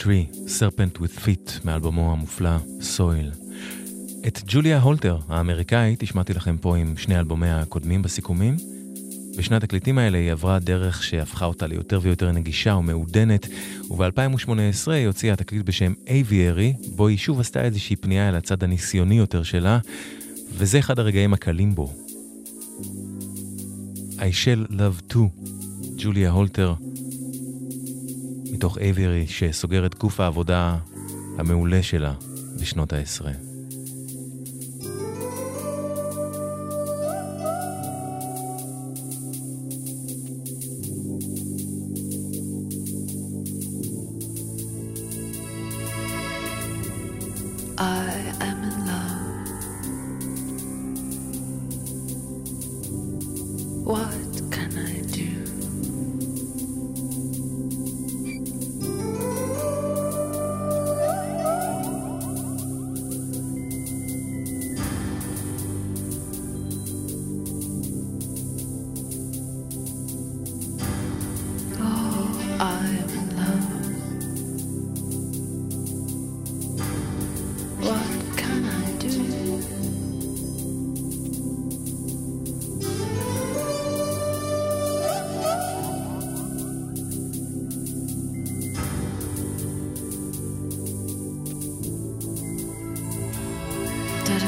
Tree, Serpent with Feet, מאלבומו המופלא, סויל. את ג'וליה הולטר, האמריקאית, השמעתי לכם פה עם שני אלבומיה הקודמים בסיכומים. בשני התקליטים האלה היא עברה דרך שהפכה אותה ליותר ויותר נגישה ומעודנת, וב-2018 היא הוציאה תקליט בשם אייביירי, בו היא שוב עשתה איזושהי פנייה אל הצד הניסיוני יותר שלה, וזה אחד הרגעים הקלים בו. I shall love too, ג'וליה הולטר, מתוך אייברי שסוגר את גוף העבודה המעולה שלה בשנות העשרה.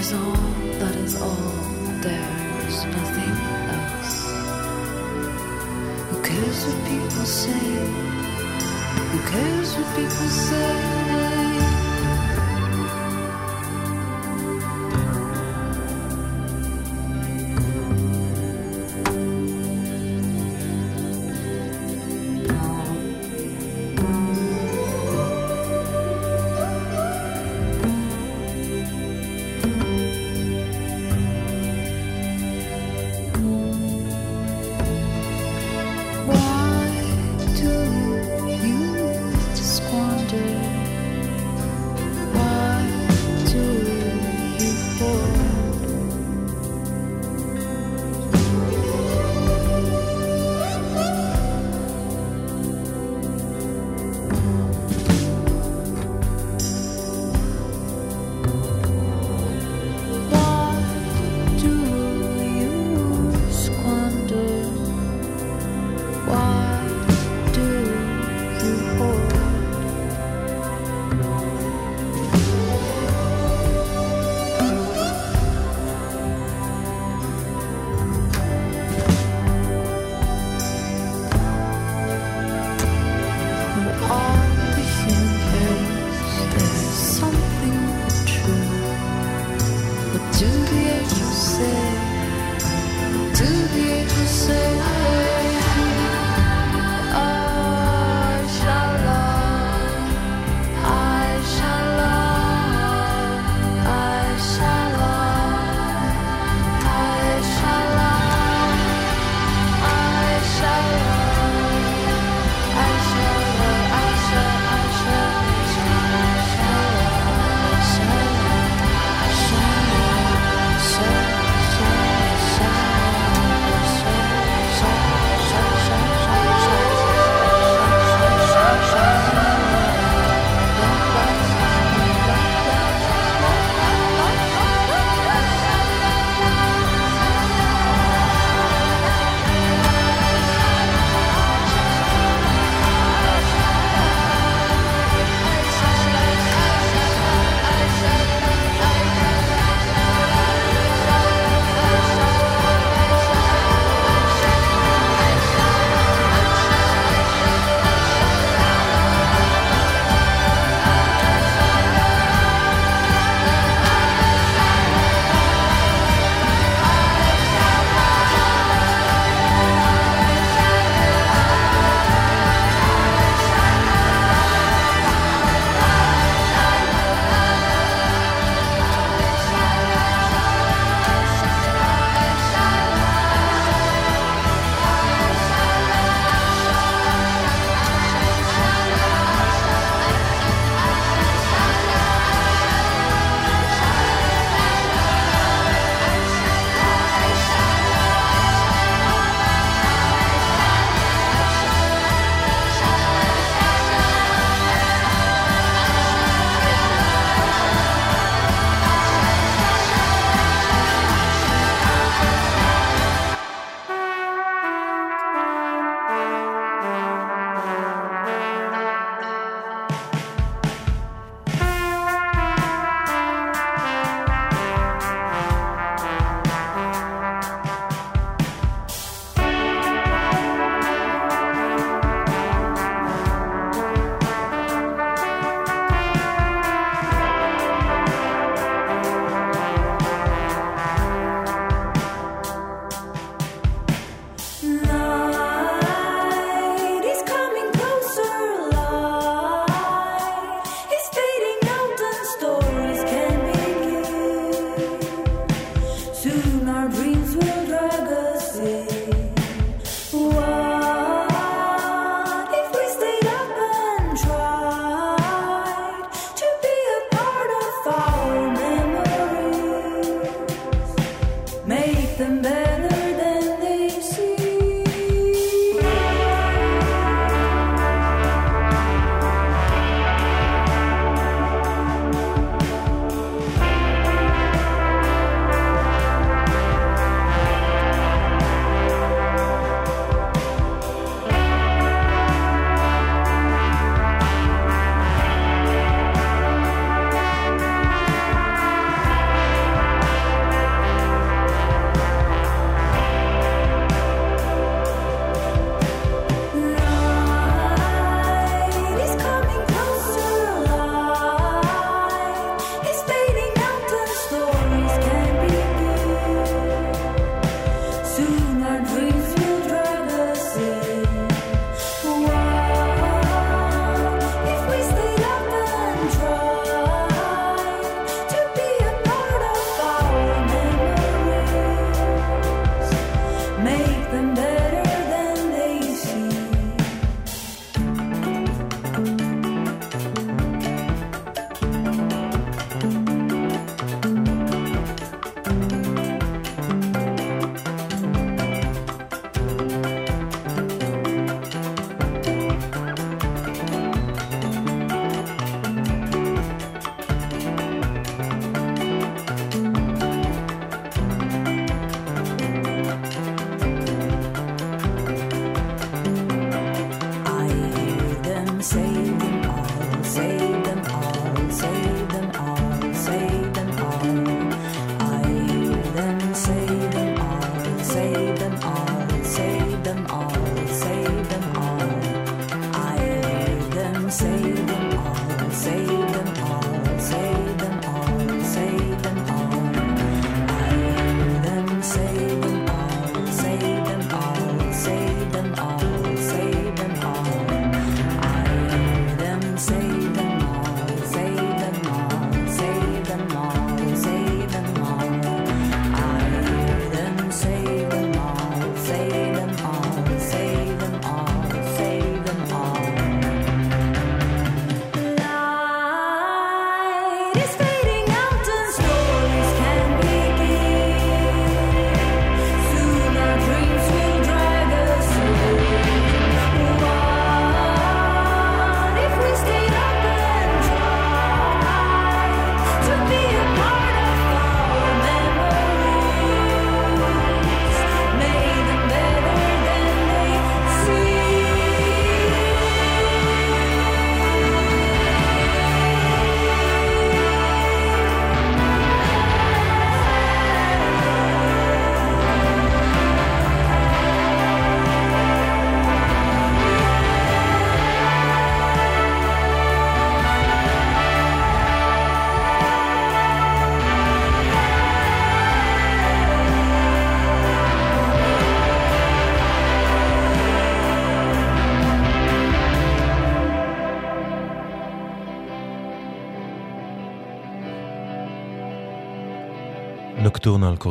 Is all, that is all, there's nothing else. Who cares what people say? Who cares what people say?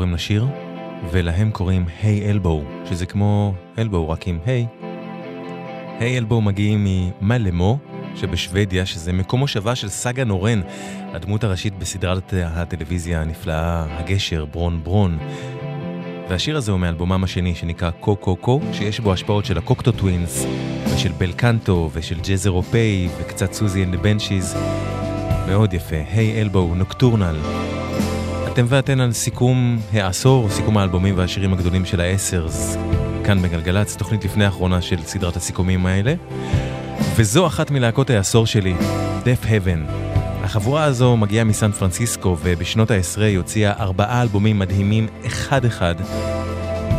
קוראים לשיר, ולהם קוראים Hey Elbow, שזה כמו Elbow רק עם Hey. Hey Elbow מגיעים ממאלמו שבשוודיה, שזה מקום מושבה של סאגה נורן, הדמות הראשית בסדרת הטלוויזיה הנפלאה הגשר, Bron Broen. והשיר הזה הוא מאלבומם השני שנקרא קו קו קו, שיש בו השפעות של ה Cocteau Twins, ושל Bel Canto, ושל ג'אז אירופאי, וקצת Siouxsie and the Banshees. מאוד יפה, Hey Elbow, Nocturnal. אתם ואתן על סיכום העשור, סיכום האלבומים והשירים הגדולים של העשר'ס, כאן בגלגלצ, תוכנית לפני האחרונה של סדרת הסיכומים האלה. וזו אחת מלהקות העשור שלי, Deafheaven. החבורה הזו מגיעה מסן פרנסיסקו, ובשנות העשרה היא הוציאה ארבעה אלבומים מדהימים אחד-אחד.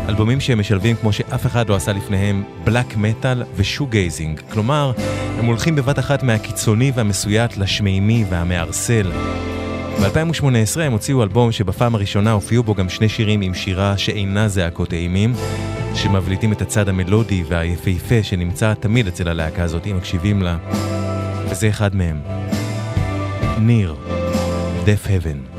אלבומים שהם משלבים כמו שאף אחד לא עשה לפניהם, black metal ו shoegazing. כלומר, הם הולכים בבת אחת מהקיצוני והמסויט לשמימי והמערסל. ב-2018 הם הוציאו אלבום שבפעם הראשונה הופיעו בו גם שני שירים עם שירה שאינה זעקות אימים, שמבליטים את הצד המלודי והיפהפה שנמצא תמיד אצל הלהקה הזאת, אם מקשיבים לה. וזה אחד מהם. ניר, Deaf Heaven.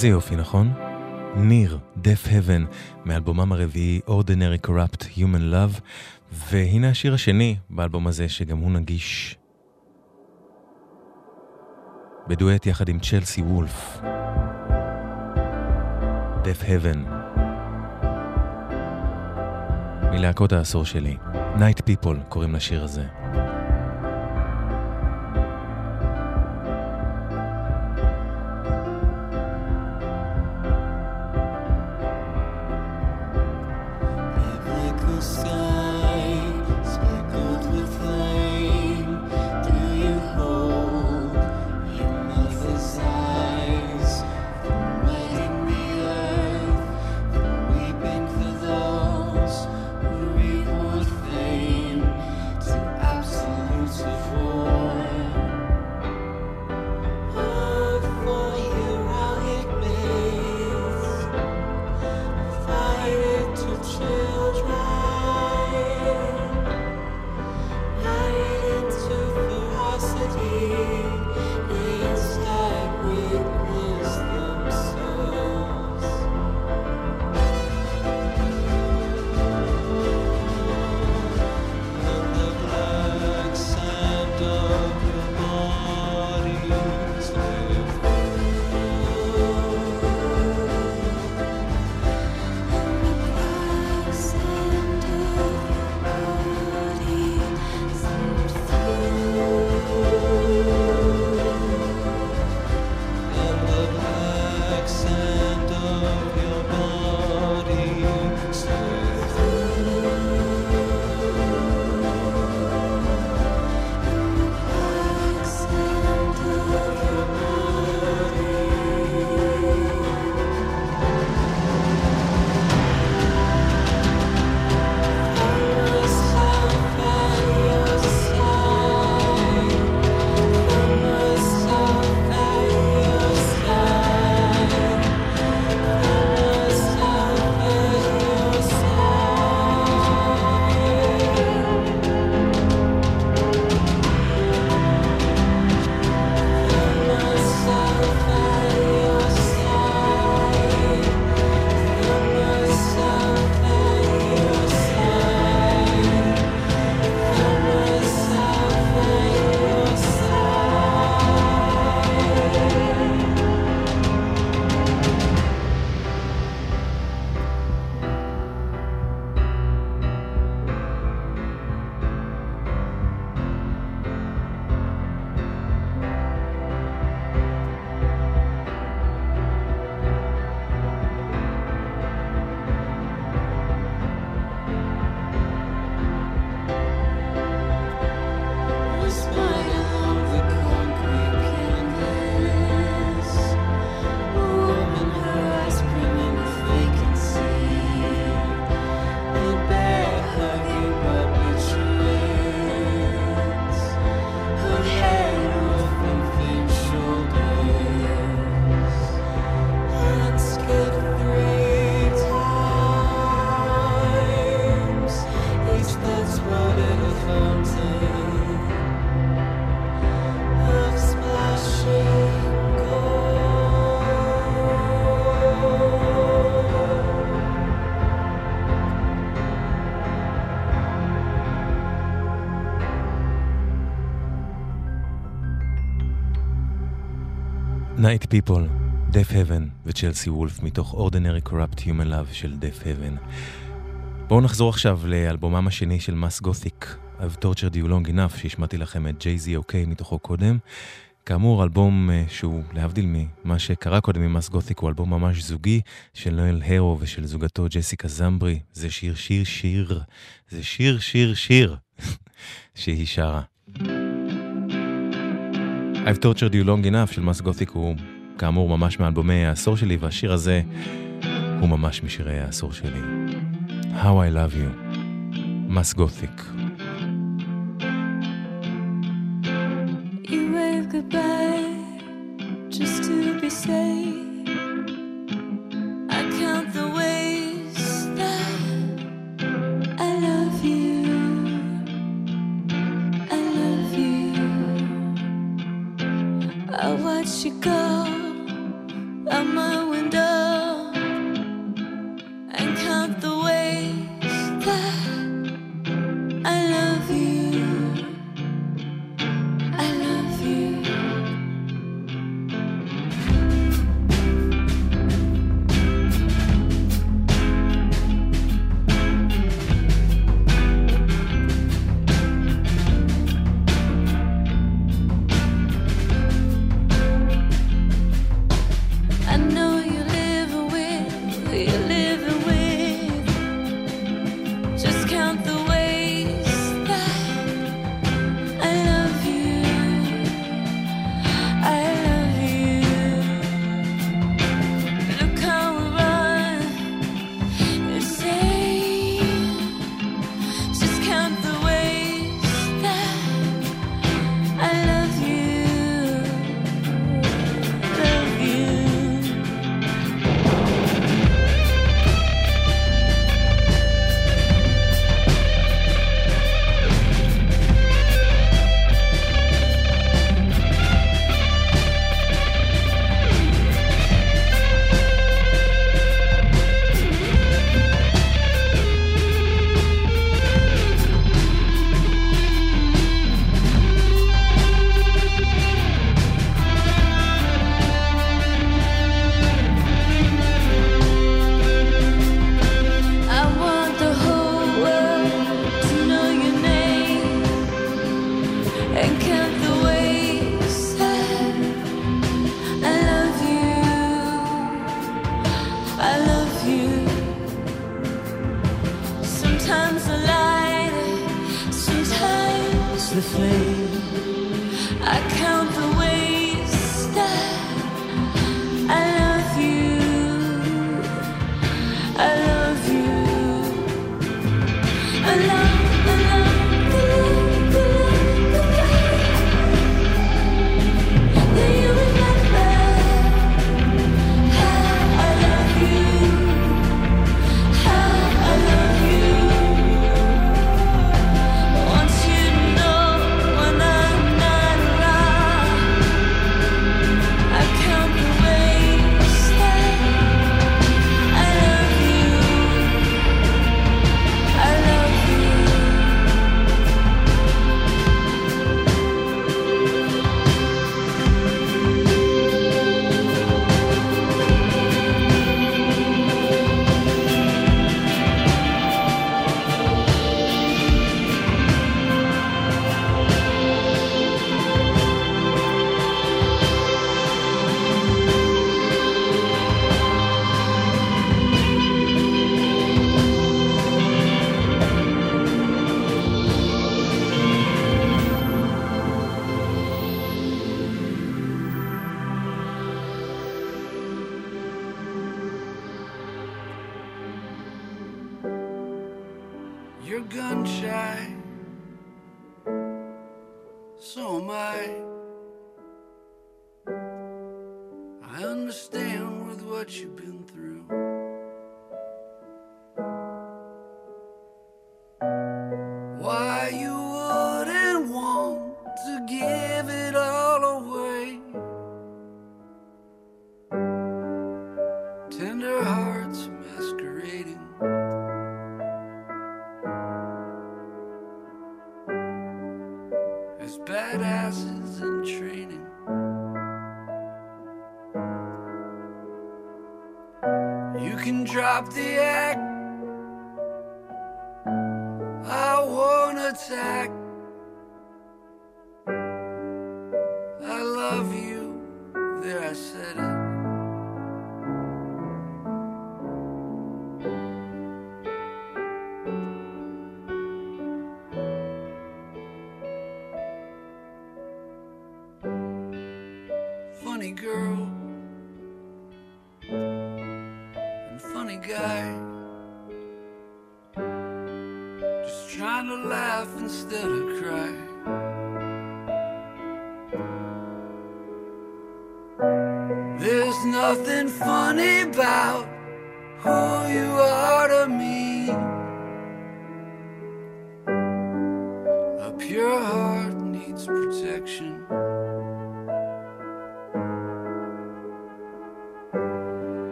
איזה יופי, נכון? ניר, Deaf Heaven, מאלבומם הרביעי Ordinary Corrupt Human Love, והנה השיר השני באלבום הזה, שגם הוא נגיש בדואט יחד עם צ'לסי וולף. Deaf Heaven. מלהקות העשור שלי. Night People קוראים לשיר הזה. Night People, Deaf Heaven וצ'לסי וולף מתוך Ordinary Corrupt Human Love של Deaf Heaven. בואו נחזור עכשיו לאלבומם השני של מס גותיק, I've Tortured You Long Enough, שהשמעתי לכם את אוקיי מתוכו קודם. כאמור, אלבום אה, שהוא, להבדיל ממה שקרה קודם עם מס גותיק, הוא אלבום ממש זוגי של נואל הרו ושל זוגתו ג'סיקה זמברי. זה שיר, שיר, שיר. זה שיר, שיר, שיר שהיא שרה. I've tortured you long enough של מס גותיק הוא
כאמור ממש מאלבומי העשור שלי, והשיר הזה הוא ממש משירי העשור שלי. How I Love You, מס גותיק.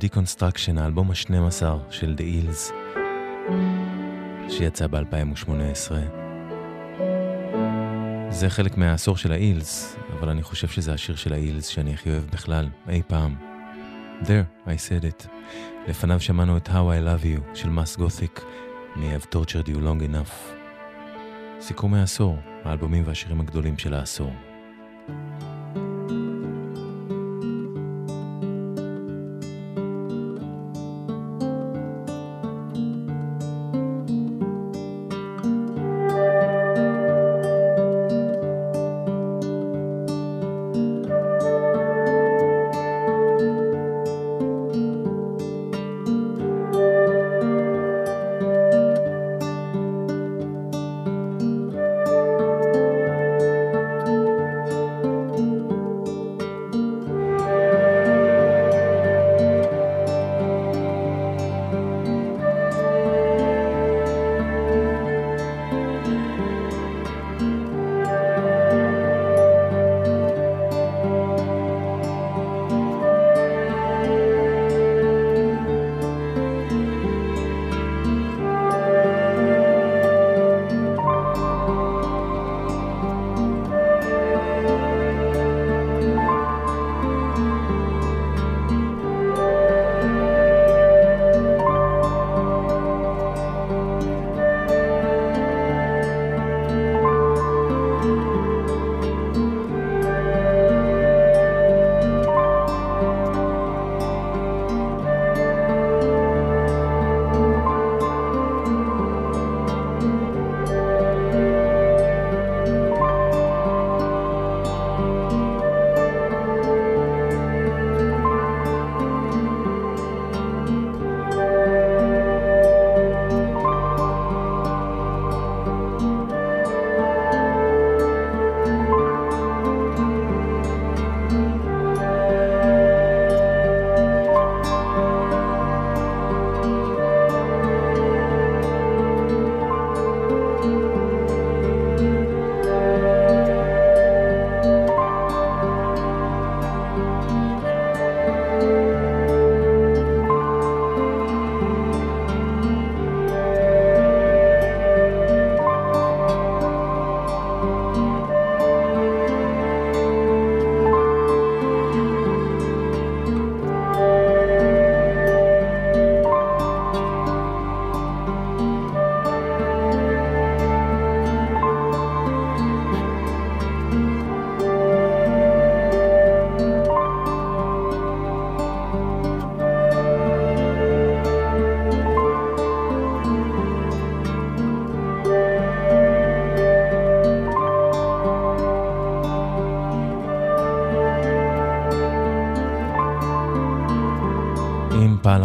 Deconstruction, האלבום ה-12 של The Eels, שיצא ב-2018. זה חלק מהעשור של האילס, אבל אני חושב שזה השיר של האילס שאני הכי אוהב בכלל, אי פעם. There, I said it. לפניו שמענו את How I Love You של מס גותיק, מ-Have Tortured You Long Enough. סיכום העשור, האלבומים והשירים הגדולים של העשור.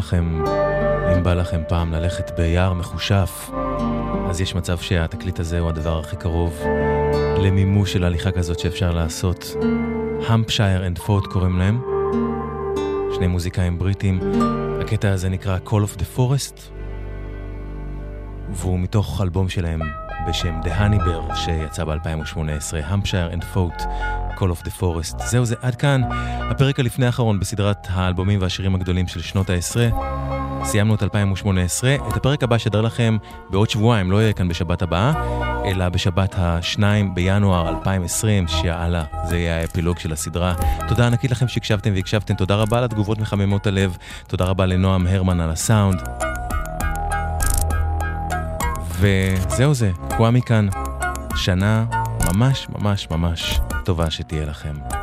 לכם, אם בא לכם פעם ללכת ביער מכושף, אז יש מצב שהתקליט הזה הוא הדבר הכי קרוב למימוש של הליכה כזאת שאפשר לעשות. Hampshire & Foat קוראים להם, שני מוזיקאים בריטים. הקטע הזה נקרא Call of the Forest, והוא מתוך אלבום שלהם בשם The Honeybear שיצא ב-2018, Hampshire & Foat. Call of the Forest. זהו זה, עד כאן הפרק הלפני האחרון בסדרת האלבומים והשירים הגדולים של שנות העשרה. סיימנו את 2018, את הפרק הבא שדר לכם בעוד שבועיים, לא יהיה כאן בשבת הבאה. אלא בשבת ה-2 בינואר 2020, שיאללה, זה יהיה האפילוג של הסדרה. תודה ענקית לכם שהקשבתם והקשבתם, תודה רבה על התגובות מחממות הלב, תודה רבה לנועם הרמן על הסאונד. וזהו זה, קוואמי כאן. שנה ממש ממש ממש טובה שתהיה לכם.